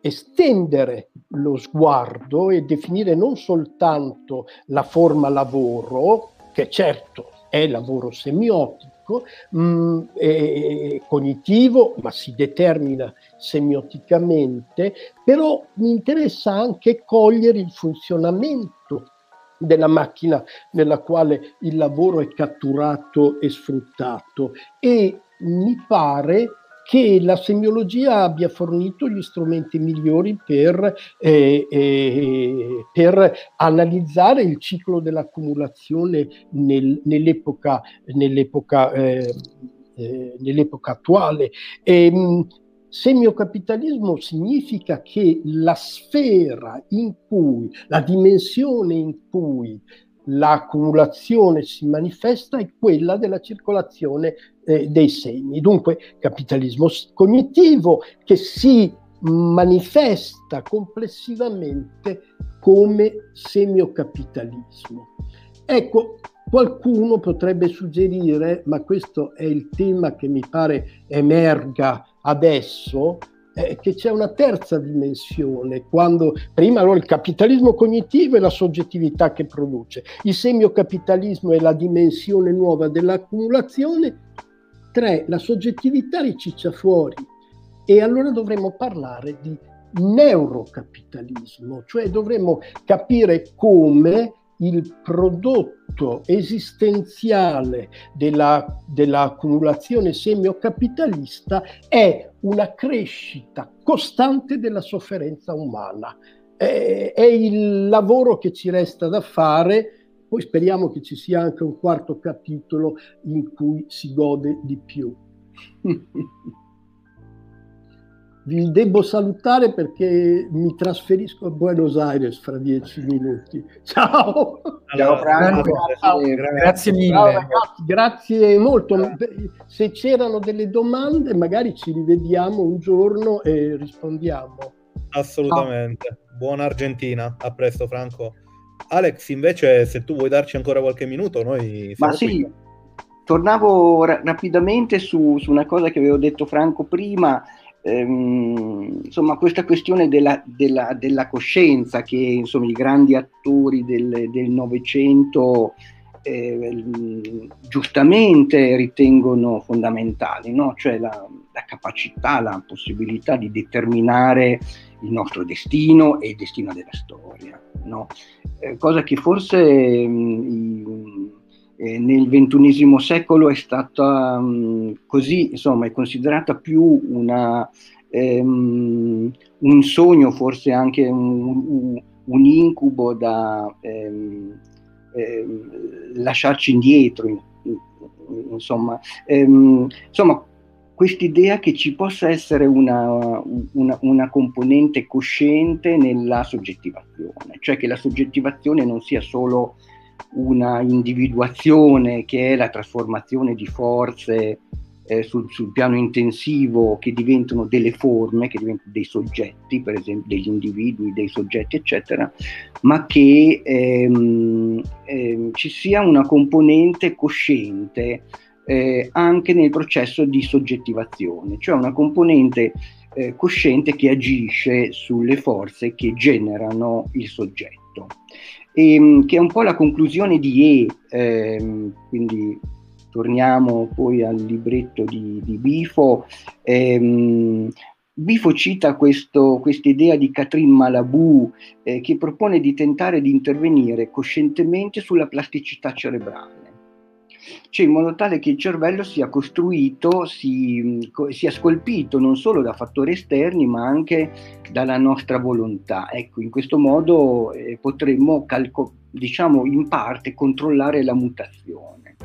estendere lo sguardo e definire non soltanto la forma lavoro, che certo è lavoro semiotico, mh, mm, è cognitivo, ma si determina semioticamente, però mi interessa anche cogliere il funzionamento della macchina nella quale il lavoro è catturato e sfruttato. E mi pare che la semiologia abbia fornito gli strumenti migliori per, eh, eh, per analizzare il ciclo dell'accumulazione nel, nell'epoca, nell'epoca, eh, eh nell'epoca, attuale. E, ehm, Semiocapitalismo significa che la sfera in cui, la dimensione in cui l'accumulazione si manifesta è quella della circolazione eh, dei segni. Dunque capitalismo cognitivo che si manifesta complessivamente come semiocapitalismo. Ecco, qualcuno potrebbe suggerire, ma questo è il tema che mi pare emerga adesso, eh, che c'è una terza dimensione, quando prima allora il capitalismo cognitivo è la soggettività che produce, il semiocapitalismo è la dimensione nuova dell'accumulazione, tre, la soggettività riciccia fuori. E allora dovremmo parlare di neurocapitalismo, cioè dovremmo capire come il prodotto esistenziale della, dell'accumulazione semiocapitalista è una crescita costante della sofferenza umana. È, è il lavoro che ci resta da fare, poi speriamo che ci sia anche un quarto capitolo in cui si gode di più. Vi devo salutare perché mi trasferisco a Buenos Aires fra dieci minuti. Ciao! Ciao Franco, grazie, grazie mille. Ciao, ragazzi, grazie molto. Se c'erano delle domande, magari ci rivediamo un giorno e rispondiamo. Assolutamente. Ciao. Buona Argentina. A presto, Franco. Alex, invece, se tu vuoi darci ancora qualche minuto, noi... Ma sì, qui. tornavo ra- rapidamente su, su una cosa che avevo detto Franco prima ehm, insomma, questa questione della, della, della, coscienza che insomma, i grandi attori del Novecento eh, giustamente ritengono fondamentali, no? cioè la, la, capacità, la possibilità di determinare il nostro destino e il destino della storia, no? eh, cosa che forse mh, eh, nel ventunesimo secolo è stata um, così, insomma, è considerata più una, um, un sogno, forse anche un, un incubo da um, lasciarci indietro, insomma, insomma quest'idea che ci possa essere una, una, una, componente cosciente nella soggettivazione, cioè che la soggettivazione non sia solo una individuazione che è la trasformazione di forze eh, sul, sul, piano intensivo che diventano delle forme, che diventano dei soggetti, per esempio degli individui, dei soggetti, eccetera, ma che ehm, ehm, ci sia una componente cosciente eh, anche nel processo di soggettivazione, cioè una componente eh, cosciente che agisce sulle forze che generano il soggetto. E, ehm, che è un po' la conclusione di E, ehm, quindi torniamo poi al libretto di, di Bifo. Ehm, Bifo cita questa idea di Catherine Malabou eh, che propone di tentare di intervenire coscientemente sulla plasticità cerebrale cioè in modo tale che il cervello sia costruito, si, sia scolpito non solo da fattori esterni ma anche dalla nostra volontà. Ecco, in questo modo eh, potremmo, calco- diciamo, in parte controllare la mutazione.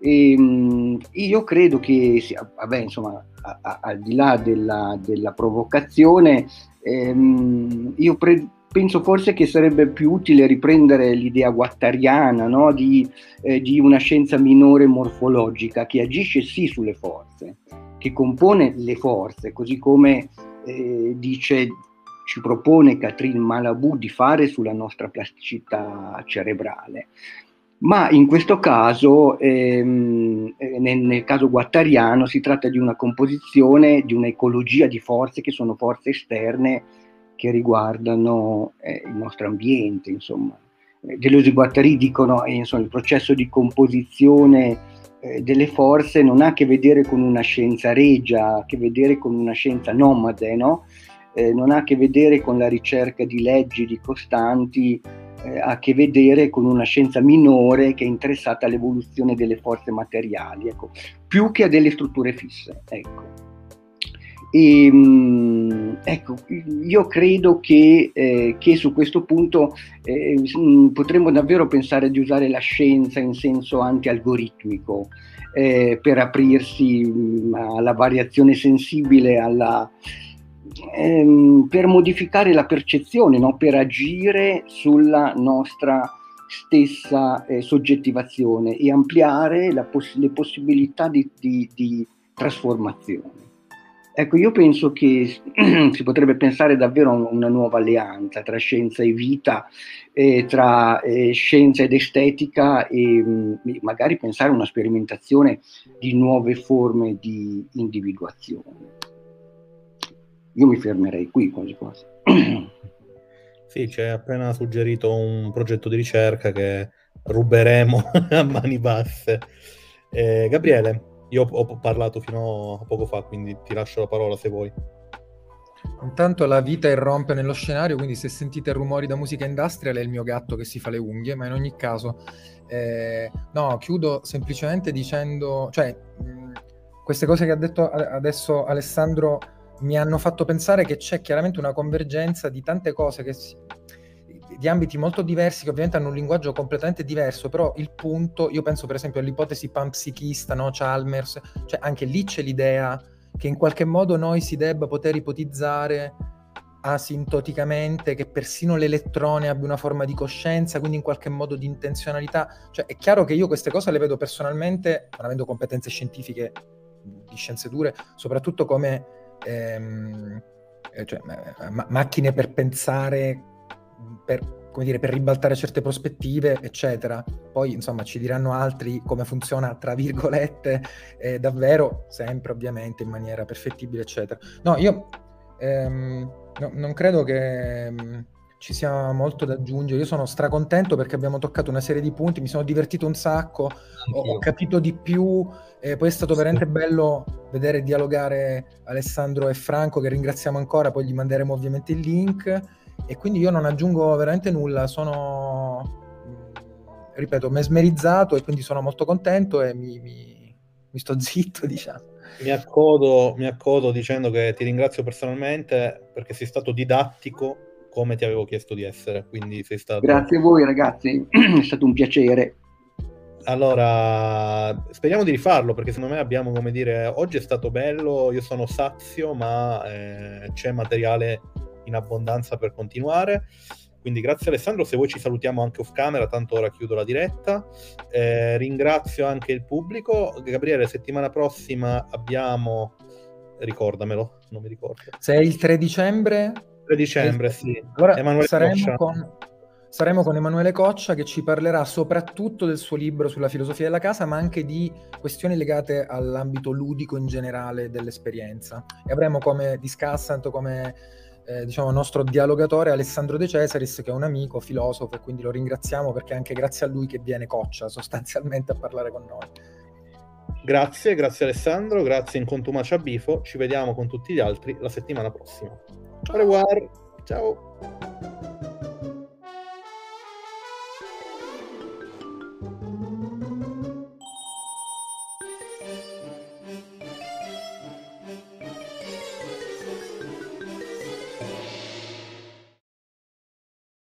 E, ehm, io credo che, vabbè, insomma, a, a, al di là della, della provocazione, ehm, io pre- penso forse che sarebbe più utile riprendere l'idea guattariana no? di, eh, di, una scienza minore morfologica che agisce sì sulle forze, che compone le forze, così come eh, dice, ci propone Catherine Malabou di fare sulla nostra plasticità cerebrale. Ma in questo caso, ehm, eh, nel, nel, caso guattariano, si tratta di una composizione, di un'ecologia di forze che sono forze esterne che riguardano eh, il nostro ambiente, insomma. Eh, Deleuze e Guattari dicono eh, insomma, il processo di composizione eh, delle forze non ha a che vedere con una scienza regia, ha a che vedere con una scienza nomade, no? Eh, non ha a che vedere con la ricerca di leggi, di costanti, eh, ha a che vedere con una scienza minore che è interessata all'evoluzione delle forze materiali, ecco, più che a delle strutture fisse. Ecco. E, ehm, ecco, io credo che, eh, che su questo punto eh, potremmo davvero pensare di usare la scienza in senso anti-algoritmico eh, per aprirsi mh, alla variazione sensibile, alla, ehm, per modificare la percezione, no? per agire sulla nostra stessa eh, soggettivazione e ampliare poss- le possibilità di, di, di trasformazione. Ecco, io penso che si potrebbe pensare davvero a una nuova alleanza tra scienza e vita, eh, tra eh, scienza ed estetica e mh, mm, magari pensare a una sperimentazione di nuove forme di individuazione. Io mi fermerei qui quasi quasi. Sì, ci hai appena suggerito un progetto di ricerca che ruberemo a mani basse. Eh, Gabriele, io ho parlato fino a poco fa, quindi ti lascio la parola se vuoi. Intanto la vita irrompe nello scenario, quindi se sentite rumori da musica industrial è il mio gatto che si fa le unghie, ma in ogni caso, eh, no, chiudo semplicemente dicendo, cioè, mh, queste cose che ha detto adesso Alessandro mi hanno fatto pensare che c'è chiaramente una convergenza di tante cose che si, di ambiti molto diversi che ovviamente hanno un linguaggio completamente diverso, però il punto, io penso per esempio all'ipotesi panpsichista, no? Chalmers, cioè anche lì c'è l'idea che in qualche modo noi si debba poter ipotizzare asintoticamente che persino l'elettrone abbia una forma di coscienza, quindi in qualche modo di intenzionalità. Cioè è chiaro che io queste cose le vedo personalmente, non avendo competenze scientifiche di scienze dure, soprattutto come ehm, eh, cioè, ma- macchine per pensare per, come dire, per ribaltare certe prospettive, eccetera. Poi, insomma, ci diranno altri come funziona, tra virgolette, eh, davvero, sempre ovviamente in maniera perfettibile, eccetera. No, io ehm, no, non credo che ehm, ci sia molto da aggiungere. Io sono stracontento perché abbiamo toccato una serie di punti, mi sono divertito un sacco, ho, ho, capito di più, eh, poi è stato veramente bello vedere dialogare Alessandro e Franco, che ringraziamo ancora, poi gli manderemo ovviamente il link e quindi io non aggiungo veramente nulla, sono, ripeto, mesmerizzato e quindi sono molto contento e mi, mi, mi sto zitto, diciamo. Mi accodo, mi accodo dicendo che ti ringrazio personalmente perché sei stato didattico come ti avevo chiesto di essere. Quindi sei stato... Grazie a voi ragazzi, è stato un piacere. Allora, speriamo di rifarlo perché secondo me abbiamo, come dire, oggi è stato bello, io sono sazio, ma eh, c'è materiale in abbondanza per continuare. Quindi grazie Alessandro, se vuoi ci salutiamo anche off camera, tanto ora chiudo la diretta. Eh, ringrazio anche il pubblico. Gabriele, settimana prossima abbiamo... Ricordamelo, non mi ricordo. Se è il 3 dicembre... 3 dicembre, sì. Allora Emanuele saremo con, saremo con Emanuele Coccia che ci parlerà soprattutto del suo libro sulla filosofia della casa, ma anche di questioni legate all'ambito ludico in generale dell'esperienza. E avremo come discussant, come eh, diciamo, nostro dialogatore Alessandro De Cesaris, che è un amico, filosofo, e quindi lo ringraziamo perché è anche grazie a lui che viene Coccia sostanzialmente a parlare con noi. Grazie, grazie Alessandro, grazie in contumacia Bifo, ci vediamo con tutti gli altri la settimana prossima. Ciao. Ciao.